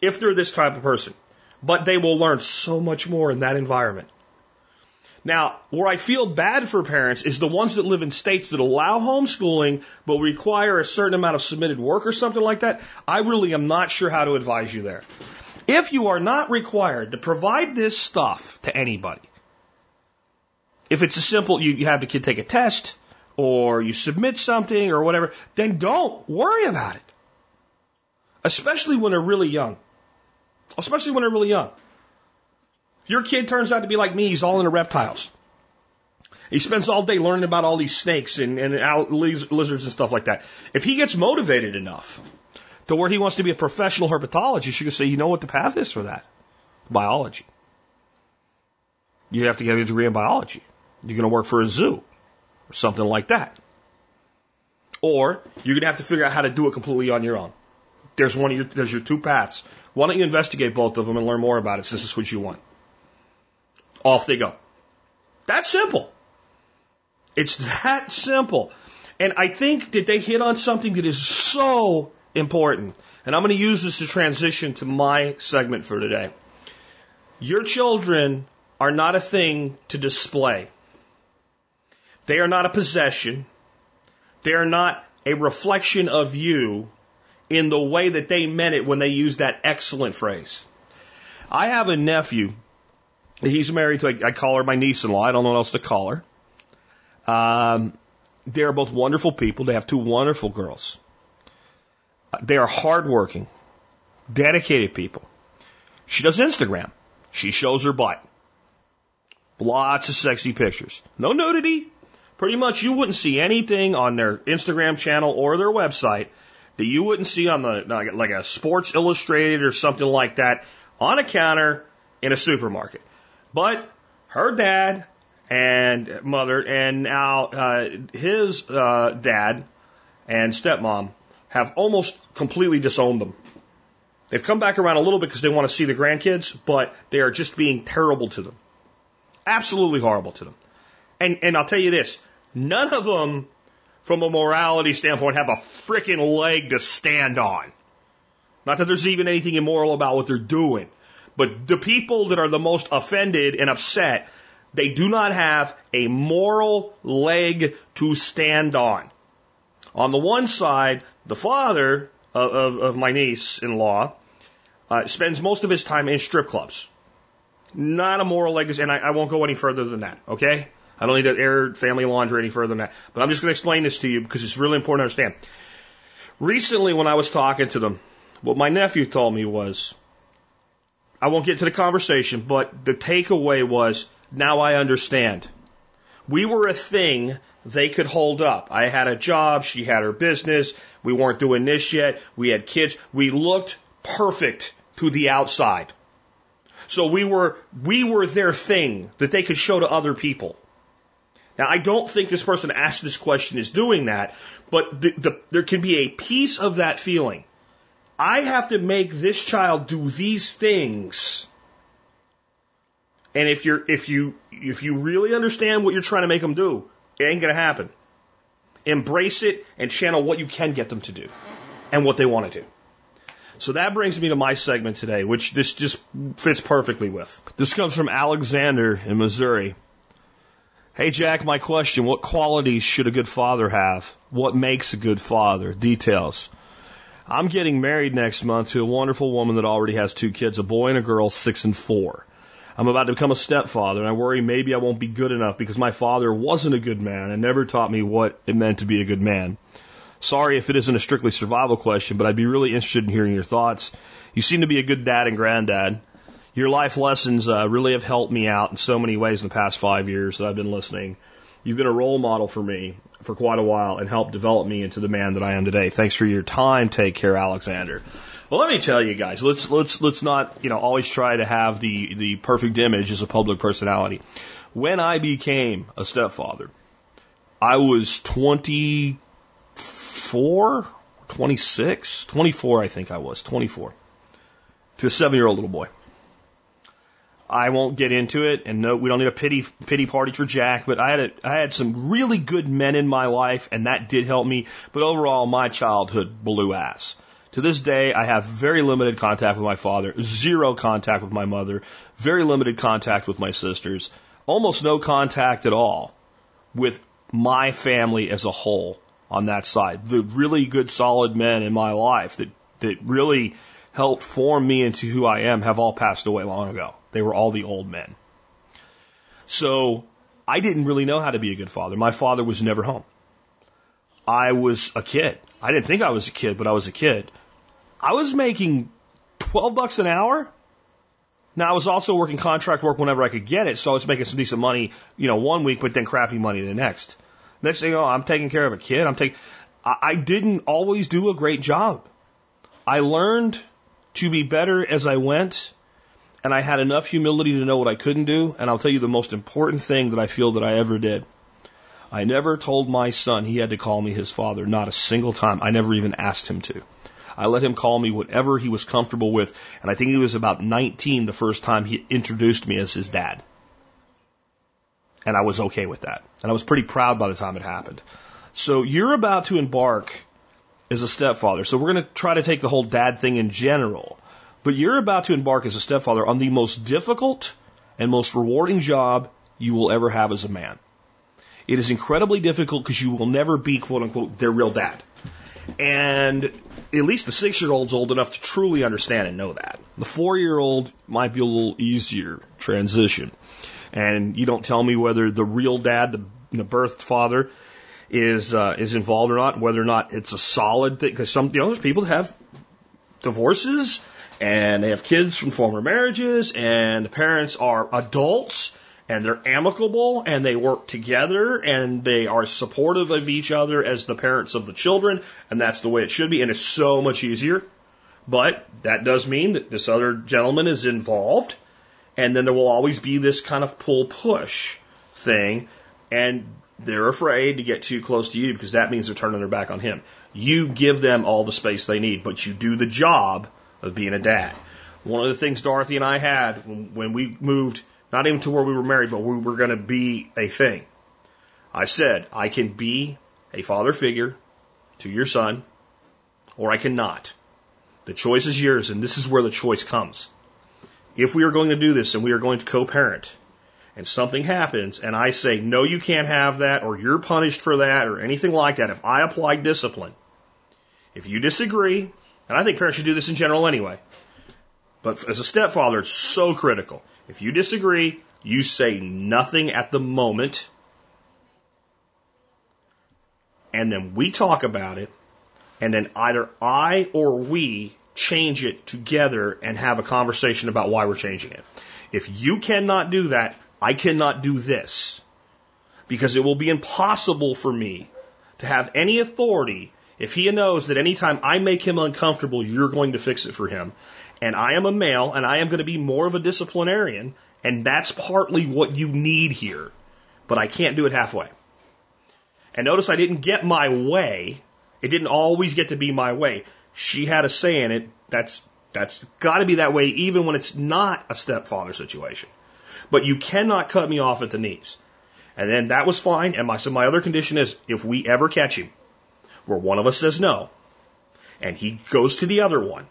If they're this type of person. But they will learn so much more in that environment. Now, where I feel bad for parents is the ones that live in states that allow homeschooling but require a certain amount of submitted work or something like that. I really am not sure how to advise you there. If you are not required to provide this stuff to anybody, if it's a simple, you, you have the kid take a test or you submit something or whatever, then don't worry about it. Especially when they're really young. Especially when they're really young. If your kid turns out to be like me, he's all into reptiles. He spends all day learning about all these snakes and, and lizards and stuff like that. If he gets motivated enough to where he wants to be a professional herpetologist, you can say, you know what the path is for that? Biology. You have to get a degree in biology. You're going to work for a zoo or something like that. Or you're going to have to figure out how to do it completely on your own. There's one of your, there's your two paths. Why don't you investigate both of them and learn more about it since it's what you want? Off they go. That's simple. It's that simple. And I think that they hit on something that is so important. And I'm going to use this to transition to my segment for today. Your children are not a thing to display. They are not a possession. They are not a reflection of you in the way that they meant it when they used that excellent phrase. I have a nephew He's married to, I call her my niece in law. I don't know what else to call her. Um, they are both wonderful people. They have two wonderful girls. They are hardworking, dedicated people. She does Instagram. She shows her butt. Lots of sexy pictures. No nudity. Pretty much you wouldn't see anything on their Instagram channel or their website that you wouldn't see on the, like a Sports Illustrated or something like that on a counter in a supermarket. But her dad and mother, and now uh, his uh, dad and stepmom have almost completely disowned them. They've come back around a little bit because they want to see the grandkids, but they are just being terrible to them. Absolutely horrible to them. And, and I'll tell you this none of them, from a morality standpoint, have a freaking leg to stand on. Not that there's even anything immoral about what they're doing. But the people that are the most offended and upset, they do not have a moral leg to stand on. On the one side, the father of, of, of my niece in law uh, spends most of his time in strip clubs. Not a moral legacy, and I, I won't go any further than that, okay? I don't need to air family laundry any further than that. But I'm just going to explain this to you because it's really important to understand. Recently, when I was talking to them, what my nephew told me was, I won't get to the conversation, but the takeaway was now I understand. We were a thing they could hold up. I had a job, she had her business, we weren't doing this yet, we had kids, we looked perfect to the outside. So we were, we were their thing that they could show to other people. Now, I don't think this person asked this question is doing that, but the, the, there can be a piece of that feeling. I have to make this child do these things. And if you're, if you, if you really understand what you're trying to make them do, it ain't gonna happen. Embrace it and channel what you can get them to do and what they want to do. So that brings me to my segment today, which this just fits perfectly with. This comes from Alexander in Missouri. Hey Jack, my question, what qualities should a good father have? What makes a good father? Details. I'm getting married next month to a wonderful woman that already has two kids, a boy and a girl, six and four. I'm about to become a stepfather, and I worry maybe I won't be good enough because my father wasn't a good man and never taught me what it meant to be a good man. Sorry if it isn't a strictly survival question, but I'd be really interested in hearing your thoughts. You seem to be a good dad and granddad. Your life lessons uh, really have helped me out in so many ways in the past five years that I've been listening. You've been a role model for me for quite a while and helped develop me into the man that I am today. Thanks for your time. Take care, Alexander. Well, let me tell you guys, let's let's let's not you know always try to have the the perfect image as a public personality. When I became a stepfather, I was 24, 26, 24, I think I was 24, to a seven year old little boy. I won't get into it, and no, we don't need a pity pity party for Jack. But I had a, I had some really good men in my life, and that did help me. But overall, my childhood blew ass. To this day, I have very limited contact with my father, zero contact with my mother, very limited contact with my sisters, almost no contact at all with my family as a whole on that side. The really good, solid men in my life that that really helped form me into who I am have all passed away long ago. They were all the old men. So I didn't really know how to be a good father. My father was never home. I was a kid. I didn't think I was a kid, but I was a kid. I was making 12 bucks an hour. Now I was also working contract work whenever I could get it, so I was making some decent money, you know, one week, but then crappy money the next. Next thing you know, I'm taking care of a kid. I'm taking, I, I didn't always do a great job. I learned to be better as I went, and I had enough humility to know what I couldn't do. And I'll tell you the most important thing that I feel that I ever did. I never told my son he had to call me his father, not a single time. I never even asked him to. I let him call me whatever he was comfortable with, and I think he was about 19 the first time he introduced me as his dad. And I was okay with that. And I was pretty proud by the time it happened. So you're about to embark as a stepfather. So we're going to try to take the whole dad thing in general. But you're about to embark as a stepfather on the most difficult and most rewarding job you will ever have as a man. It is incredibly difficult because you will never be quote unquote their real dad. And at least the six year old's old enough to truly understand and know that. The four year old might be a little easier transition. And you don't tell me whether the real dad, the, the birthed father, is uh, is involved or not, whether or not it's a solid thing. Because some, you know, there's people that have divorces and they have kids from former marriages, and the parents are adults and they're amicable and they work together and they are supportive of each other as the parents of the children, and that's the way it should be, and it's so much easier. But that does mean that this other gentleman is involved, and then there will always be this kind of pull push thing, and they're afraid to get too close to you because that means they're turning their back on him. You give them all the space they need, but you do the job of being a dad. One of the things Dorothy and I had when, we moved, not even to where we were married, but we were going to be a thing. I said, I can be a father figure to your son, or I cannot. The choice is yours, and this is where the choice comes. If we are going to do this and we are going to co parent, and something happens, and I say, no, you can't have that, or you're punished for that, or anything like that, if I apply discipline, if you disagree, and I think parents should do this in general anyway, but as a stepfather, it's so critical. If you disagree, you say nothing at the moment, and then we talk about it, and then either I or we change it together and have a conversation about why we're changing it. If you cannot do that, I cannot do this. Because it will be impossible for me to have any authority if he knows that anytime I make him uncomfortable, you're going to fix it for him. And I am a male and I am going to be more of a disciplinarian and that's partly what you need here. But I can't do it halfway. And notice I didn't get my way. It didn't always get to be my way. She had a say in it. That's, that's gotta be that way even when it's not a stepfather situation. But you cannot cut me off at the knees. And then that was fine. And my, so my other condition is if we ever catch him, where one of us says no, and he goes to the other one,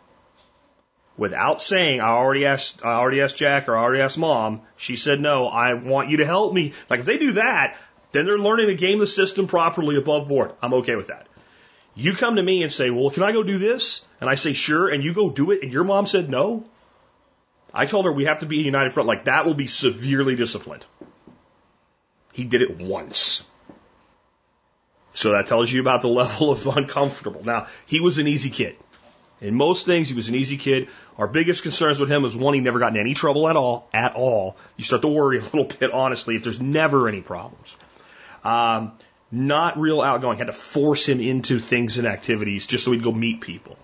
without saying, I already asked, I already asked Jack or I already asked mom, she said no, I want you to help me. Like if they do that, then they're learning to game the system properly above board. I'm okay with that. You come to me and say, well, can I go do this? And I say, sure. And you go do it and your mom said no. I told her we have to be a united front. Like that will be severely disciplined. He did it once. So that tells you about the level of uncomfortable. Now, he was an easy kid. In most things, he was an easy kid. Our biggest concerns with him was one, he never got in any trouble at all, at all. You start to worry a little bit, honestly, if there's never any problems. Um, not real outgoing. Had to force him into things and activities just so he'd go meet people.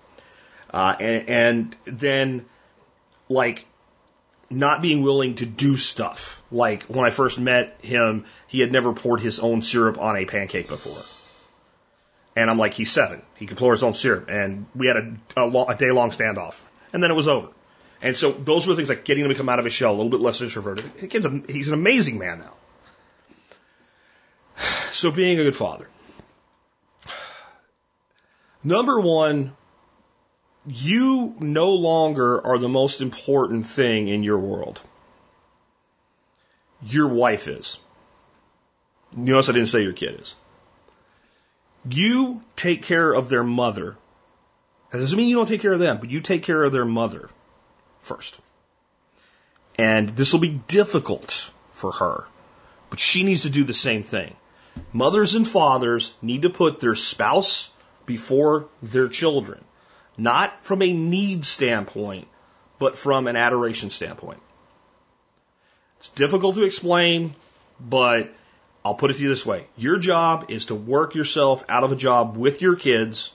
Uh, and, and then, like, not being willing to do stuff. Like when I first met him, he had never poured his own syrup on a pancake before. And I'm like, he's seven. He can pour his own syrup. And we had a, a, long, a day long standoff. And then it was over. And so those were things like getting him to come out of his shell, a little bit less introverted. The kid's a, he's an amazing man now. So being a good father. Number one, you no longer are the most important thing in your world. Your wife is. You notice I didn't say your kid is. You take care of their mother. That doesn't mean you don't take care of them, but you take care of their mother first. And this will be difficult for her, but she needs to do the same thing. Mothers and fathers need to put their spouse before their children. Not from a need standpoint, but from an adoration standpoint. It's difficult to explain, but I'll put it to you this way. Your job is to work yourself out of a job with your kids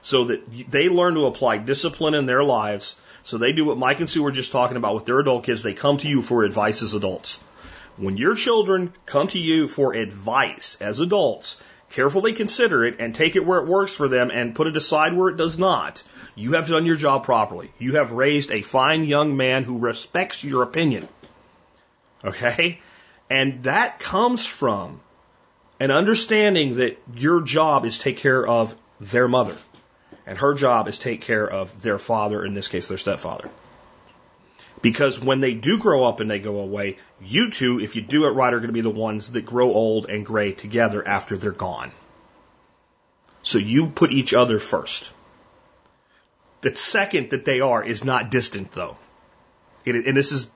so that they learn to apply discipline in their lives. So they do what Mike and Sue were just talking about with their adult kids. They come to you for advice as adults. When your children come to you for advice as adults, carefully consider it and take it where it works for them and put it aside where it does not. You have done your job properly. You have raised a fine young man who respects your opinion. Okay? And that comes from an understanding that your job is take care of their mother. And her job is take care of their father, in this case, their stepfather. Because when they do grow up and they go away, you two, if you do it right, are going to be the ones that grow old and gray together after they're gone. So you put each other first. The second that they are is not distant though. And this is,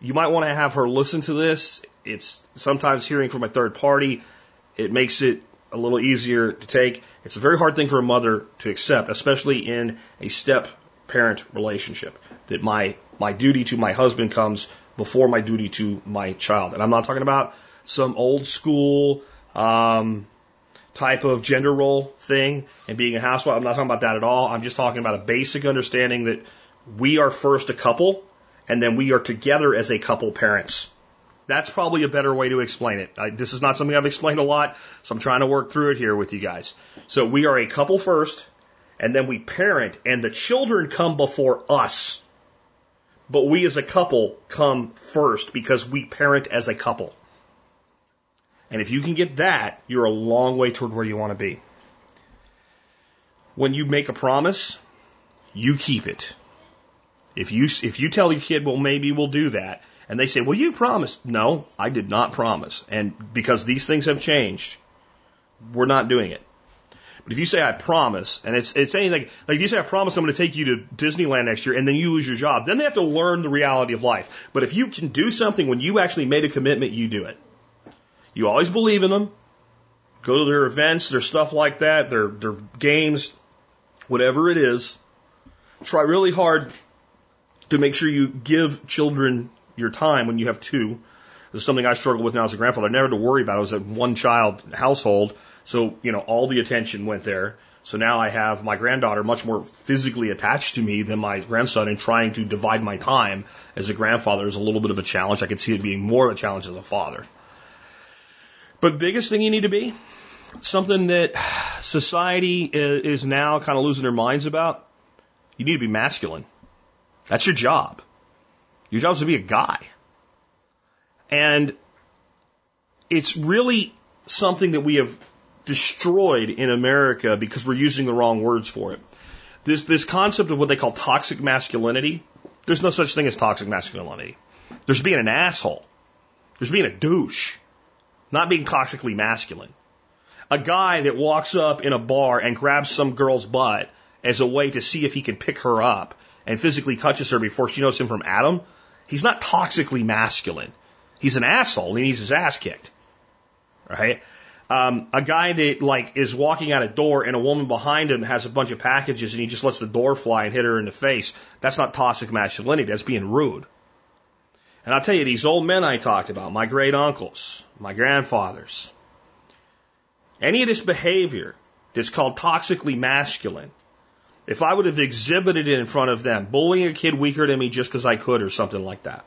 you might want to have her listen to this. It's sometimes hearing from a third party. It makes it a little easier to take. It's a very hard thing for a mother to accept, especially in a step parent relationship. That my my duty to my husband comes before my duty to my child. And I'm not talking about some old school um, type of gender role thing and being a housewife. I'm not talking about that at all. I'm just talking about a basic understanding that we are first a couple and then we are together as a couple parents. That's probably a better way to explain it. I, this is not something I've explained a lot, so I'm trying to work through it here with you guys. So we are a couple first, and then we parent, and the children come before us. But we as a couple come first because we parent as a couple. And if you can get that, you're a long way toward where you want to be. When you make a promise, you keep it. If you, if you tell your kid, well, maybe we'll do that, and they say, well, you promised. No, I did not promise. And because these things have changed, we're not doing it. But if you say I promise, and it's it's anything like if you say I promise I'm going to take you to Disneyland next year, and then you lose your job, then they have to learn the reality of life. But if you can do something when you actually made a commitment, you do it. You always believe in them. Go to their events, their stuff like that, their their games, whatever it is. Try really hard to make sure you give children your time when you have two. This is something I struggle with now as a grandfather. I never had to worry about. It was a one child household. So, you know, all the attention went there. So now I have my granddaughter much more physically attached to me than my grandson and trying to divide my time as a grandfather is a little bit of a challenge. I could see it being more of a challenge as a father. But biggest thing you need to be, something that society is now kind of losing their minds about, you need to be masculine. That's your job. Your job is to be a guy. And it's really something that we have destroyed in America because we're using the wrong words for it. This, this concept of what they call toxic masculinity, there's no such thing as toxic masculinity. There's being an asshole. There's being a douche. Not being toxically masculine. A guy that walks up in a bar and grabs some girl's butt as a way to see if he can pick her up and physically touches her before she knows him from Adam, he's not toxically masculine. He's an asshole. He needs his ass kicked. Right? Um, a guy that like is walking out a door and a woman behind him has a bunch of packages and he just lets the door fly and hit her in the face. That's not toxic masculinity. That's being rude. And I'll tell you, these old men I talked about, my great uncles, my grandfathers, any of this behavior that's called toxically masculine, if I would have exhibited it in front of them, bullying a kid weaker than me just because I could or something like that,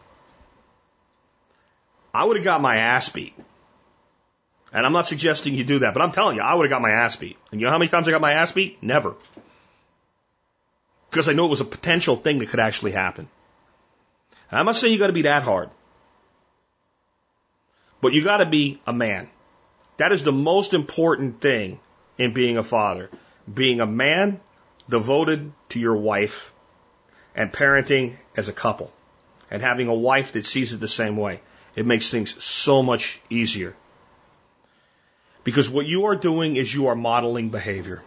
I would have got my ass beat. And I'm not suggesting you do that, but I'm telling you, I would have got my ass beat. And you know how many times I got my ass beat? Never. Because I knew it was a potential thing that could actually happen. And I'm not saying you got to be that hard. But you got to be a man. That is the most important thing in being a father. Being a man devoted to your wife and parenting as a couple and having a wife that sees it the same way. It makes things so much easier. Because what you are doing is you are modeling behavior.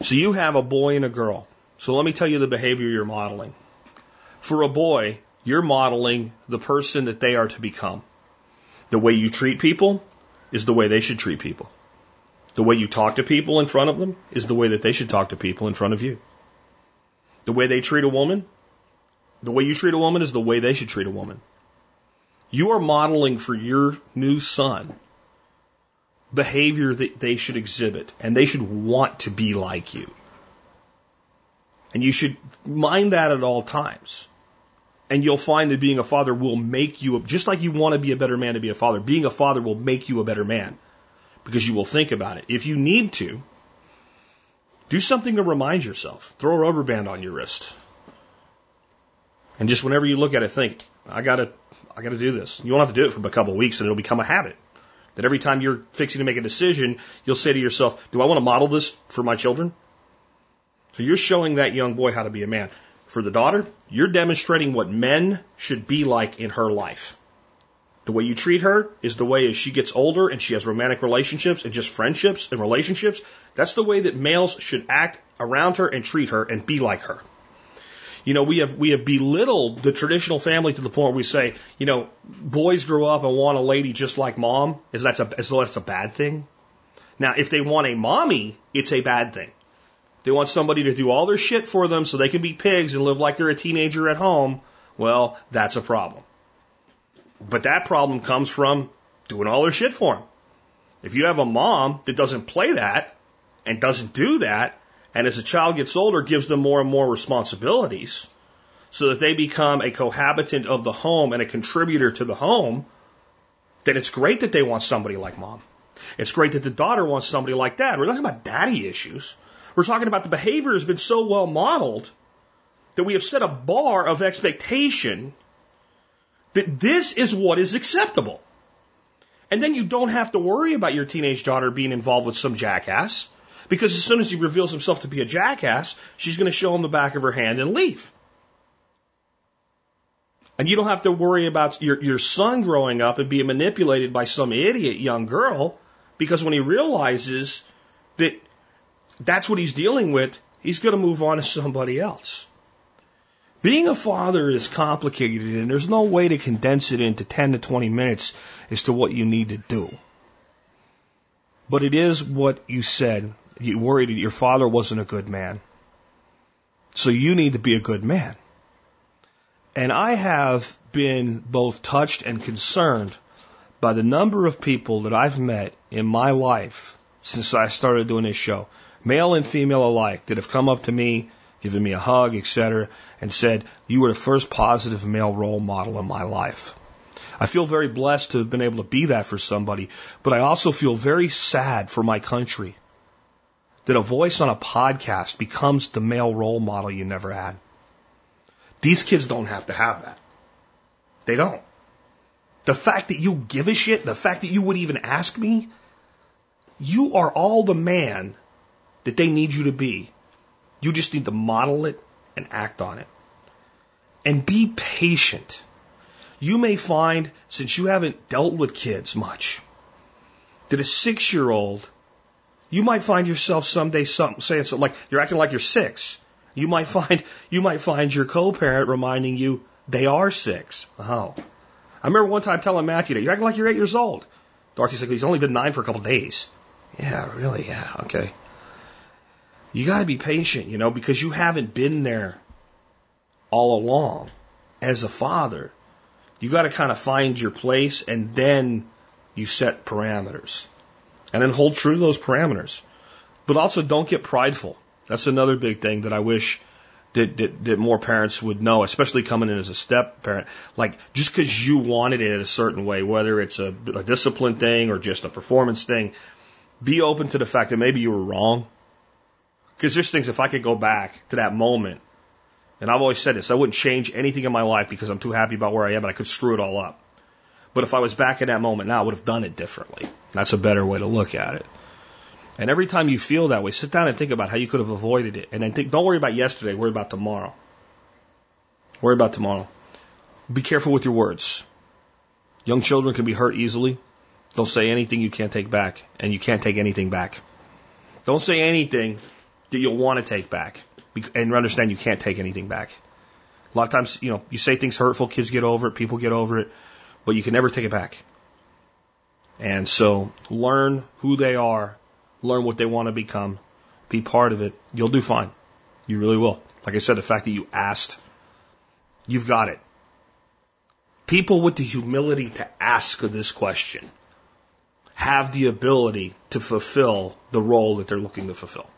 So you have a boy and a girl. So let me tell you the behavior you're modeling. For a boy, you're modeling the person that they are to become. The way you treat people is the way they should treat people. The way you talk to people in front of them is the way that they should talk to people in front of you. The way they treat a woman, the way you treat a woman is the way they should treat a woman. You are modeling for your new son behavior that they should exhibit, and they should want to be like you. And you should mind that at all times. And you'll find that being a father will make you, just like you want to be a better man to be a father, being a father will make you a better man because you will think about it. If you need to, do something to remind yourself. Throw a rubber band on your wrist. And just whenever you look at it, think, I gotta, I gotta do this. You won't have to do it for a couple of weeks and it'll become a habit. That every time you're fixing to make a decision, you'll say to yourself, do I want to model this for my children? So you're showing that young boy how to be a man. For the daughter, you're demonstrating what men should be like in her life. The way you treat her is the way as she gets older and she has romantic relationships and just friendships and relationships. That's the way that males should act around her and treat her and be like her. You know, we have we have belittled the traditional family to the point where we say, you know, boys grow up and want a lady just like mom, as that's a as though that's a bad thing. Now, if they want a mommy, it's a bad thing. They want somebody to do all their shit for them so they can be pigs and live like they're a teenager at home. Well, that's a problem. But that problem comes from doing all their shit for them. If you have a mom that doesn't play that and doesn't do that, and as a child gets older, gives them more and more responsibilities so that they become a cohabitant of the home and a contributor to the home, then it's great that they want somebody like mom. It's great that the daughter wants somebody like dad. We're talking about daddy issues. We're talking about the behavior has been so well modeled that we have set a bar of expectation that this is what is acceptable. And then you don't have to worry about your teenage daughter being involved with some jackass because as soon as he reveals himself to be a jackass, she's going to show him the back of her hand and leave. And you don't have to worry about your, your son growing up and being manipulated by some idiot young girl because when he realizes that that's what he's dealing with, he's going to move on to somebody else. Being a father is complicated and there's no way to condense it into 10 to 20 minutes as to what you need to do. But it is what you said you worried that your father wasn't a good man. So you need to be a good man. And I have been both touched and concerned by the number of people that I've met in my life since I started doing this show male and female alike, that have come up to me, given me a hug, etc., and said, You were the first positive male role model in my life. I feel very blessed to have been able to be that for somebody, but I also feel very sad for my country that a voice on a podcast becomes the male role model you never had. These kids don't have to have that. They don't. The fact that you give a shit, the fact that you would even ask me, you are all the man that they need you to be. You just need to model it and act on it. And be patient. You may find, since you haven't dealt with kids much, that a six year old, you might find yourself someday some, saying something like, you're acting like you're six. You might find, you might find your co-parent reminding you they are six. Oh. I remember one time telling Matthew that you're acting like you're eight years old. Dorothy said, he's only been nine for a couple of days. Yeah, really? Yeah, okay. You gotta be patient, you know, because you haven't been there all along as a father. You gotta kind of find your place and then you set parameters. And then hold true to those parameters. But also don't get prideful. That's another big thing that I wish that, that, that more parents would know, especially coming in as a step parent. Like, just because you wanted it a certain way, whether it's a, a discipline thing or just a performance thing, be open to the fact that maybe you were wrong. Because there's things, if I could go back to that moment, and I've always said this, I wouldn't change anything in my life because I'm too happy about where I am and I could screw it all up. But if I was back in that moment now, I would have done it differently. That's a better way to look at it. And every time you feel that way, sit down and think about how you could have avoided it. And then think, don't worry about yesterday, worry about tomorrow. Worry about tomorrow. Be careful with your words. Young children can be hurt easily. They'll say anything you can't take back, and you can't take anything back. Don't say anything that you'll want to take back, and understand you can't take anything back. A lot of times, you know, you say things hurtful, kids get over it, people get over it, but you can never take it back. And so learn who they are learn what they want to become, be part of it, you'll do fine. You really will. Like I said, the fact that you asked, you've got it. People with the humility to ask this question have the ability to fulfill the role that they're looking to fulfill.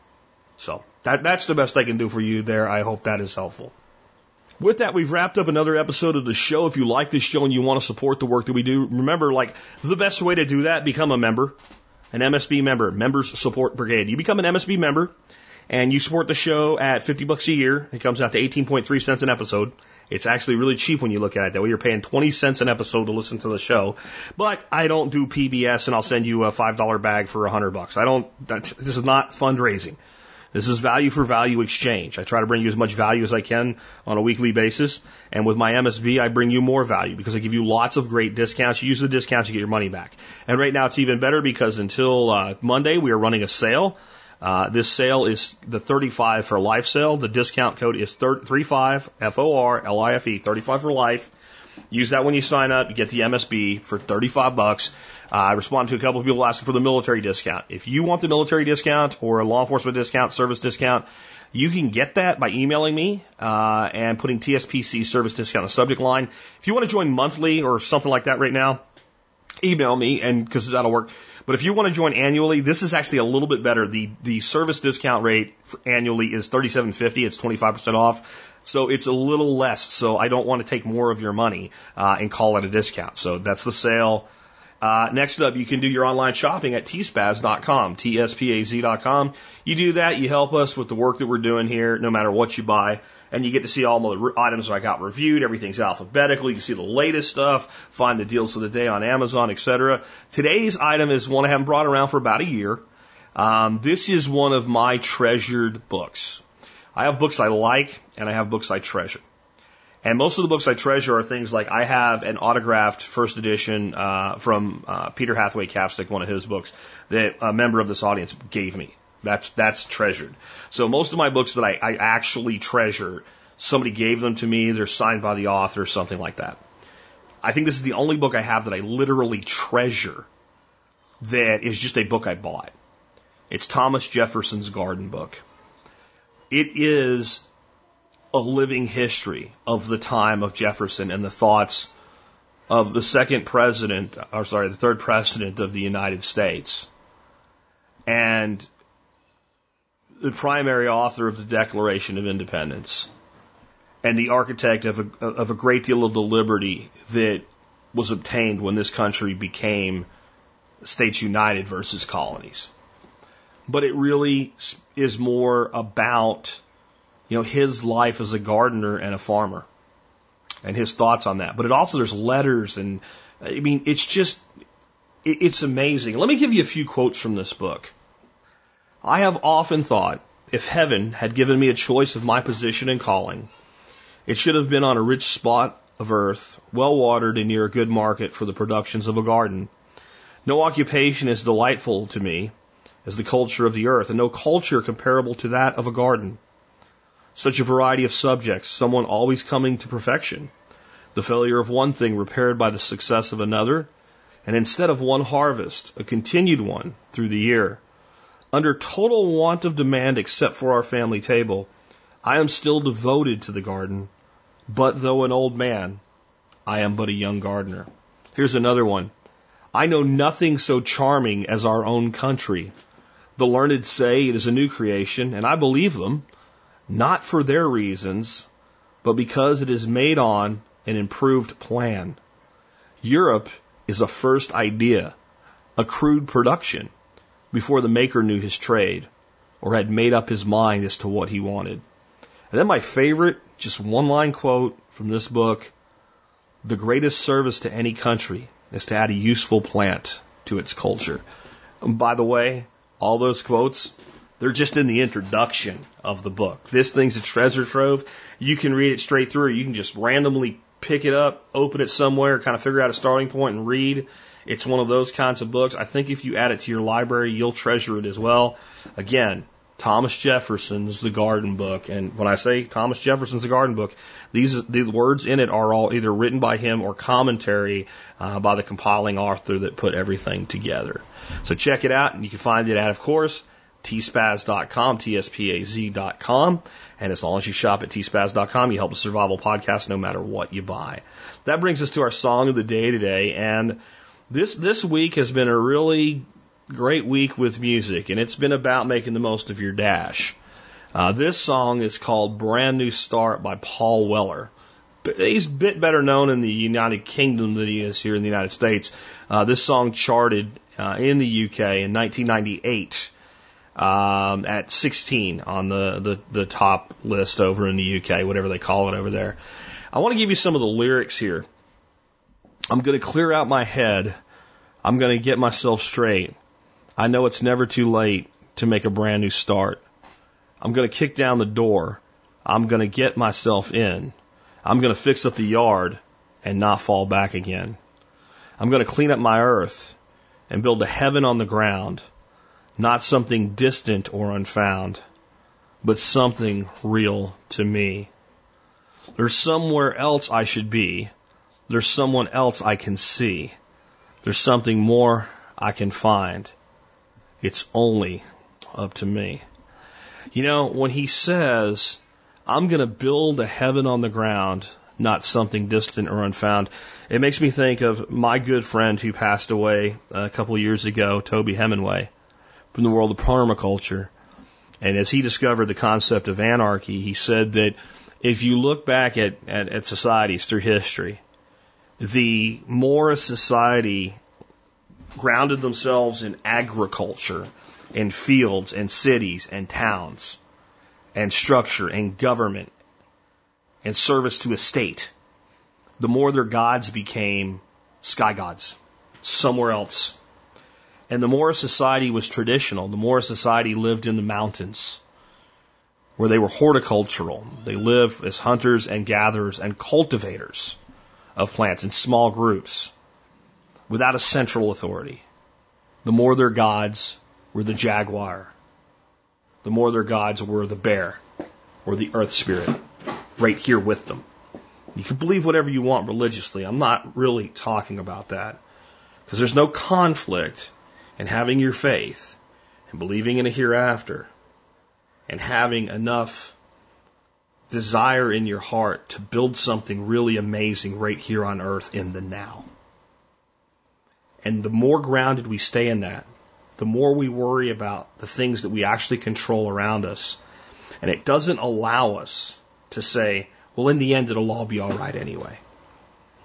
So that, that's the best I can do for you there. I hope that is helpful. With that, we've wrapped up another episode of the show. If you like this show and you want to support the work that we do, remember, like, the best way to do that, become a member an MSB member, Members Support Brigade. You become an MSB member and you support the show at 50 bucks a year. It comes out to 18.3 cents an episode. It's actually really cheap when you look at it that way. You're paying 20 cents an episode to listen to the show. But I don't do PBS and I'll send you a $5 bag for 100 bucks. I don't, this is not fundraising. This is value for value exchange. I try to bring you as much value as I can on a weekly basis. And with my MSB, I bring you more value because I give you lots of great discounts. You use the discounts, you get your money back. And right now it's even better because until uh, Monday, we are running a sale. Uh, this sale is the 35 for life sale. The discount code is 35 F O R L I F E 35 for life. Use that when you sign up. You get the MSB for 35 bucks. Uh, I responded to a couple of people asking for the military discount. If you want the military discount or a law enforcement discount, service discount, you can get that by emailing me uh, and putting TSPC service discount in the subject line. If you want to join monthly or something like that right now, email me and because that'll work. But if you want to join annually, this is actually a little bit better. The the service discount rate annually is thirty seven fifty. It's twenty five percent off. So it's a little less. So I don't want to take more of your money uh, and call it a discount. So that's the sale. Uh, next up, you can do your online shopping at tspaz.com, T-S-P-A-Z.com. You do that, you help us with the work that we're doing here, no matter what you buy. And you get to see all the items I got reviewed. Everything's alphabetical. You can see the latest stuff, find the deals of the day on Amazon, etc. Today's item is one I haven't brought around for about a year. Um, this is one of my treasured books. I have books I like and I have books I treasure. And most of the books I treasure are things like I have an autographed first edition uh, from uh, Peter Hathaway Capstick, one of his books, that a member of this audience gave me. That's that's treasured. So most of my books that I, I actually treasure, somebody gave them to me. They're signed by the author, or something like that. I think this is the only book I have that I literally treasure. That is just a book I bought. It's Thomas Jefferson's Garden Book. It is a living history of the time of Jefferson and the thoughts of the second president, or sorry, the third president of the United States. And the primary author of the Declaration of Independence and the architect of a, of a great deal of the liberty that was obtained when this country became states united versus colonies. But it really is more about, you know, his life as a gardener and a farmer and his thoughts on that. But it also, there's letters and, I mean, it's just, it's amazing. Let me give you a few quotes from this book. I have often thought if heaven had given me a choice of my position and calling, it should have been on a rich spot of earth, well watered and near a good market for the productions of a garden. No occupation is delightful to me as the culture of the earth, and no culture comparable to that of a garden. Such a variety of subjects, someone always coming to perfection, the failure of one thing repaired by the success of another, and instead of one harvest, a continued one through the year. Under total want of demand except for our family table, I am still devoted to the garden, but though an old man, I am but a young gardener. Here's another one. I know nothing so charming as our own country. The learned say it is a new creation, and I believe them, not for their reasons, but because it is made on an improved plan. Europe is a first idea, a crude production, before the maker knew his trade or had made up his mind as to what he wanted. And then my favorite, just one line quote from this book the greatest service to any country is to add a useful plant to its culture. And by the way, all those quotes, they're just in the introduction of the book. This thing's a treasure trove. You can read it straight through. You can just randomly pick it up, open it somewhere, kind of figure out a starting point and read. It's one of those kinds of books. I think if you add it to your library, you'll treasure it as well. Again, Thomas Jefferson's The Garden Book. And when I say Thomas Jefferson's The Garden Book, these the words in it are all either written by him or commentary uh, by the compiling author that put everything together. So check it out, and you can find it at, of course, tspaz.com, T-S-P-A-Z.com. And as long as you shop at tspaz.com, you help the survival podcast no matter what you buy. That brings us to our song of the day today. And this, this week has been a really great week with music, and it's been about making the most of your dash. Uh, this song is called Brand New Start by Paul Weller. He's a bit better known in the United Kingdom than he is here in the United States. Uh, this song charted uh, in the UK in 1998 um, at 16 on the, the, the top list over in the UK, whatever they call it over there. I want to give you some of the lyrics here. I'm going to clear out my head. I'm going to get myself straight. I know it's never too late to make a brand new start. I'm going to kick down the door. I'm going to get myself in. I'm going to fix up the yard and not fall back again. I'm going to clean up my earth and build a heaven on the ground, not something distant or unfound, but something real to me. There's somewhere else I should be. There's someone else I can see. There's something more I can find. It's only up to me. You know, when he says, I'm going to build a heaven on the ground, not something distant or unfound, it makes me think of my good friend who passed away a couple of years ago, Toby Hemenway, from the world of permaculture. And as he discovered the concept of anarchy, he said that if you look back at, at, at societies through history, the more society grounded themselves in agriculture and fields and cities and towns and structure and government and service to a state, the more their gods became sky gods somewhere else. And the more a society was traditional, the more a society lived in the mountains where they were horticultural. They lived as hunters and gatherers and cultivators of plants in small groups without a central authority. The more their gods were the jaguar, the more their gods were the bear or the earth spirit right here with them. You can believe whatever you want religiously. I'm not really talking about that because there's no conflict in having your faith and believing in a hereafter and having enough desire in your heart to build something really amazing right here on earth in the now. And the more grounded we stay in that, the more we worry about the things that we actually control around us. And it doesn't allow us to say, well, in the end, it'll all be all right anyway.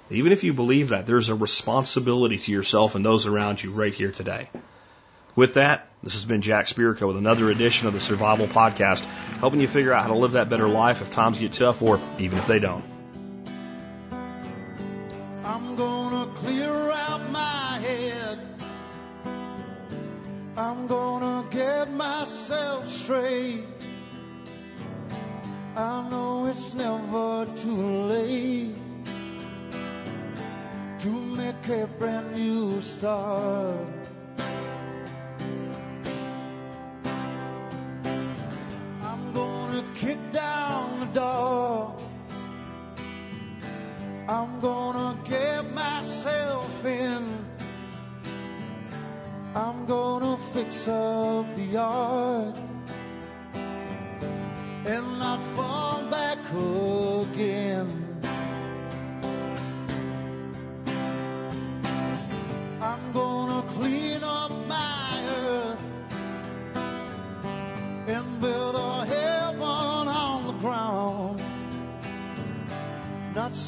Even if you believe that, there's a responsibility to yourself and those around you right here today. With that, this has been Jack Spirko with another edition of the Survival Podcast, helping you figure out how to live that better life if times get tough or even if they don't. I'm gonna clear out my head. I'm gonna get myself straight. I know it's never too late to make a brand new start. I'm gonna get myself in. I'm gonna fix up the yard and not fall back again.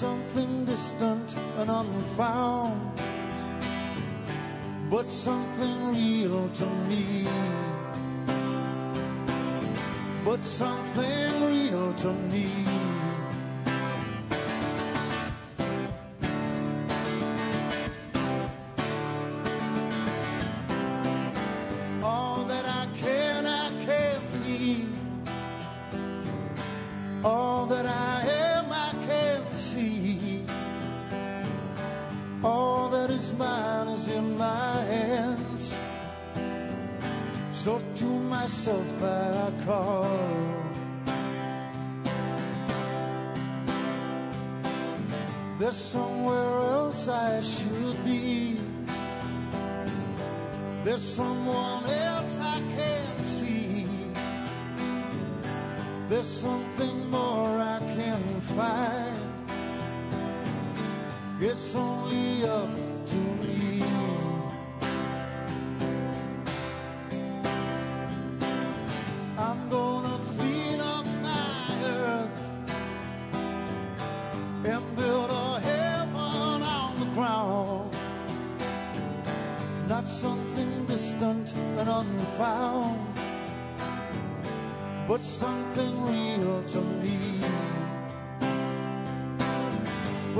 Something distant and unfound, but something real to me. But something real to me. There's somewhere else I should be. There's someone else I can't see. There's something more I can find. It's only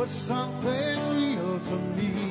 But something real to me.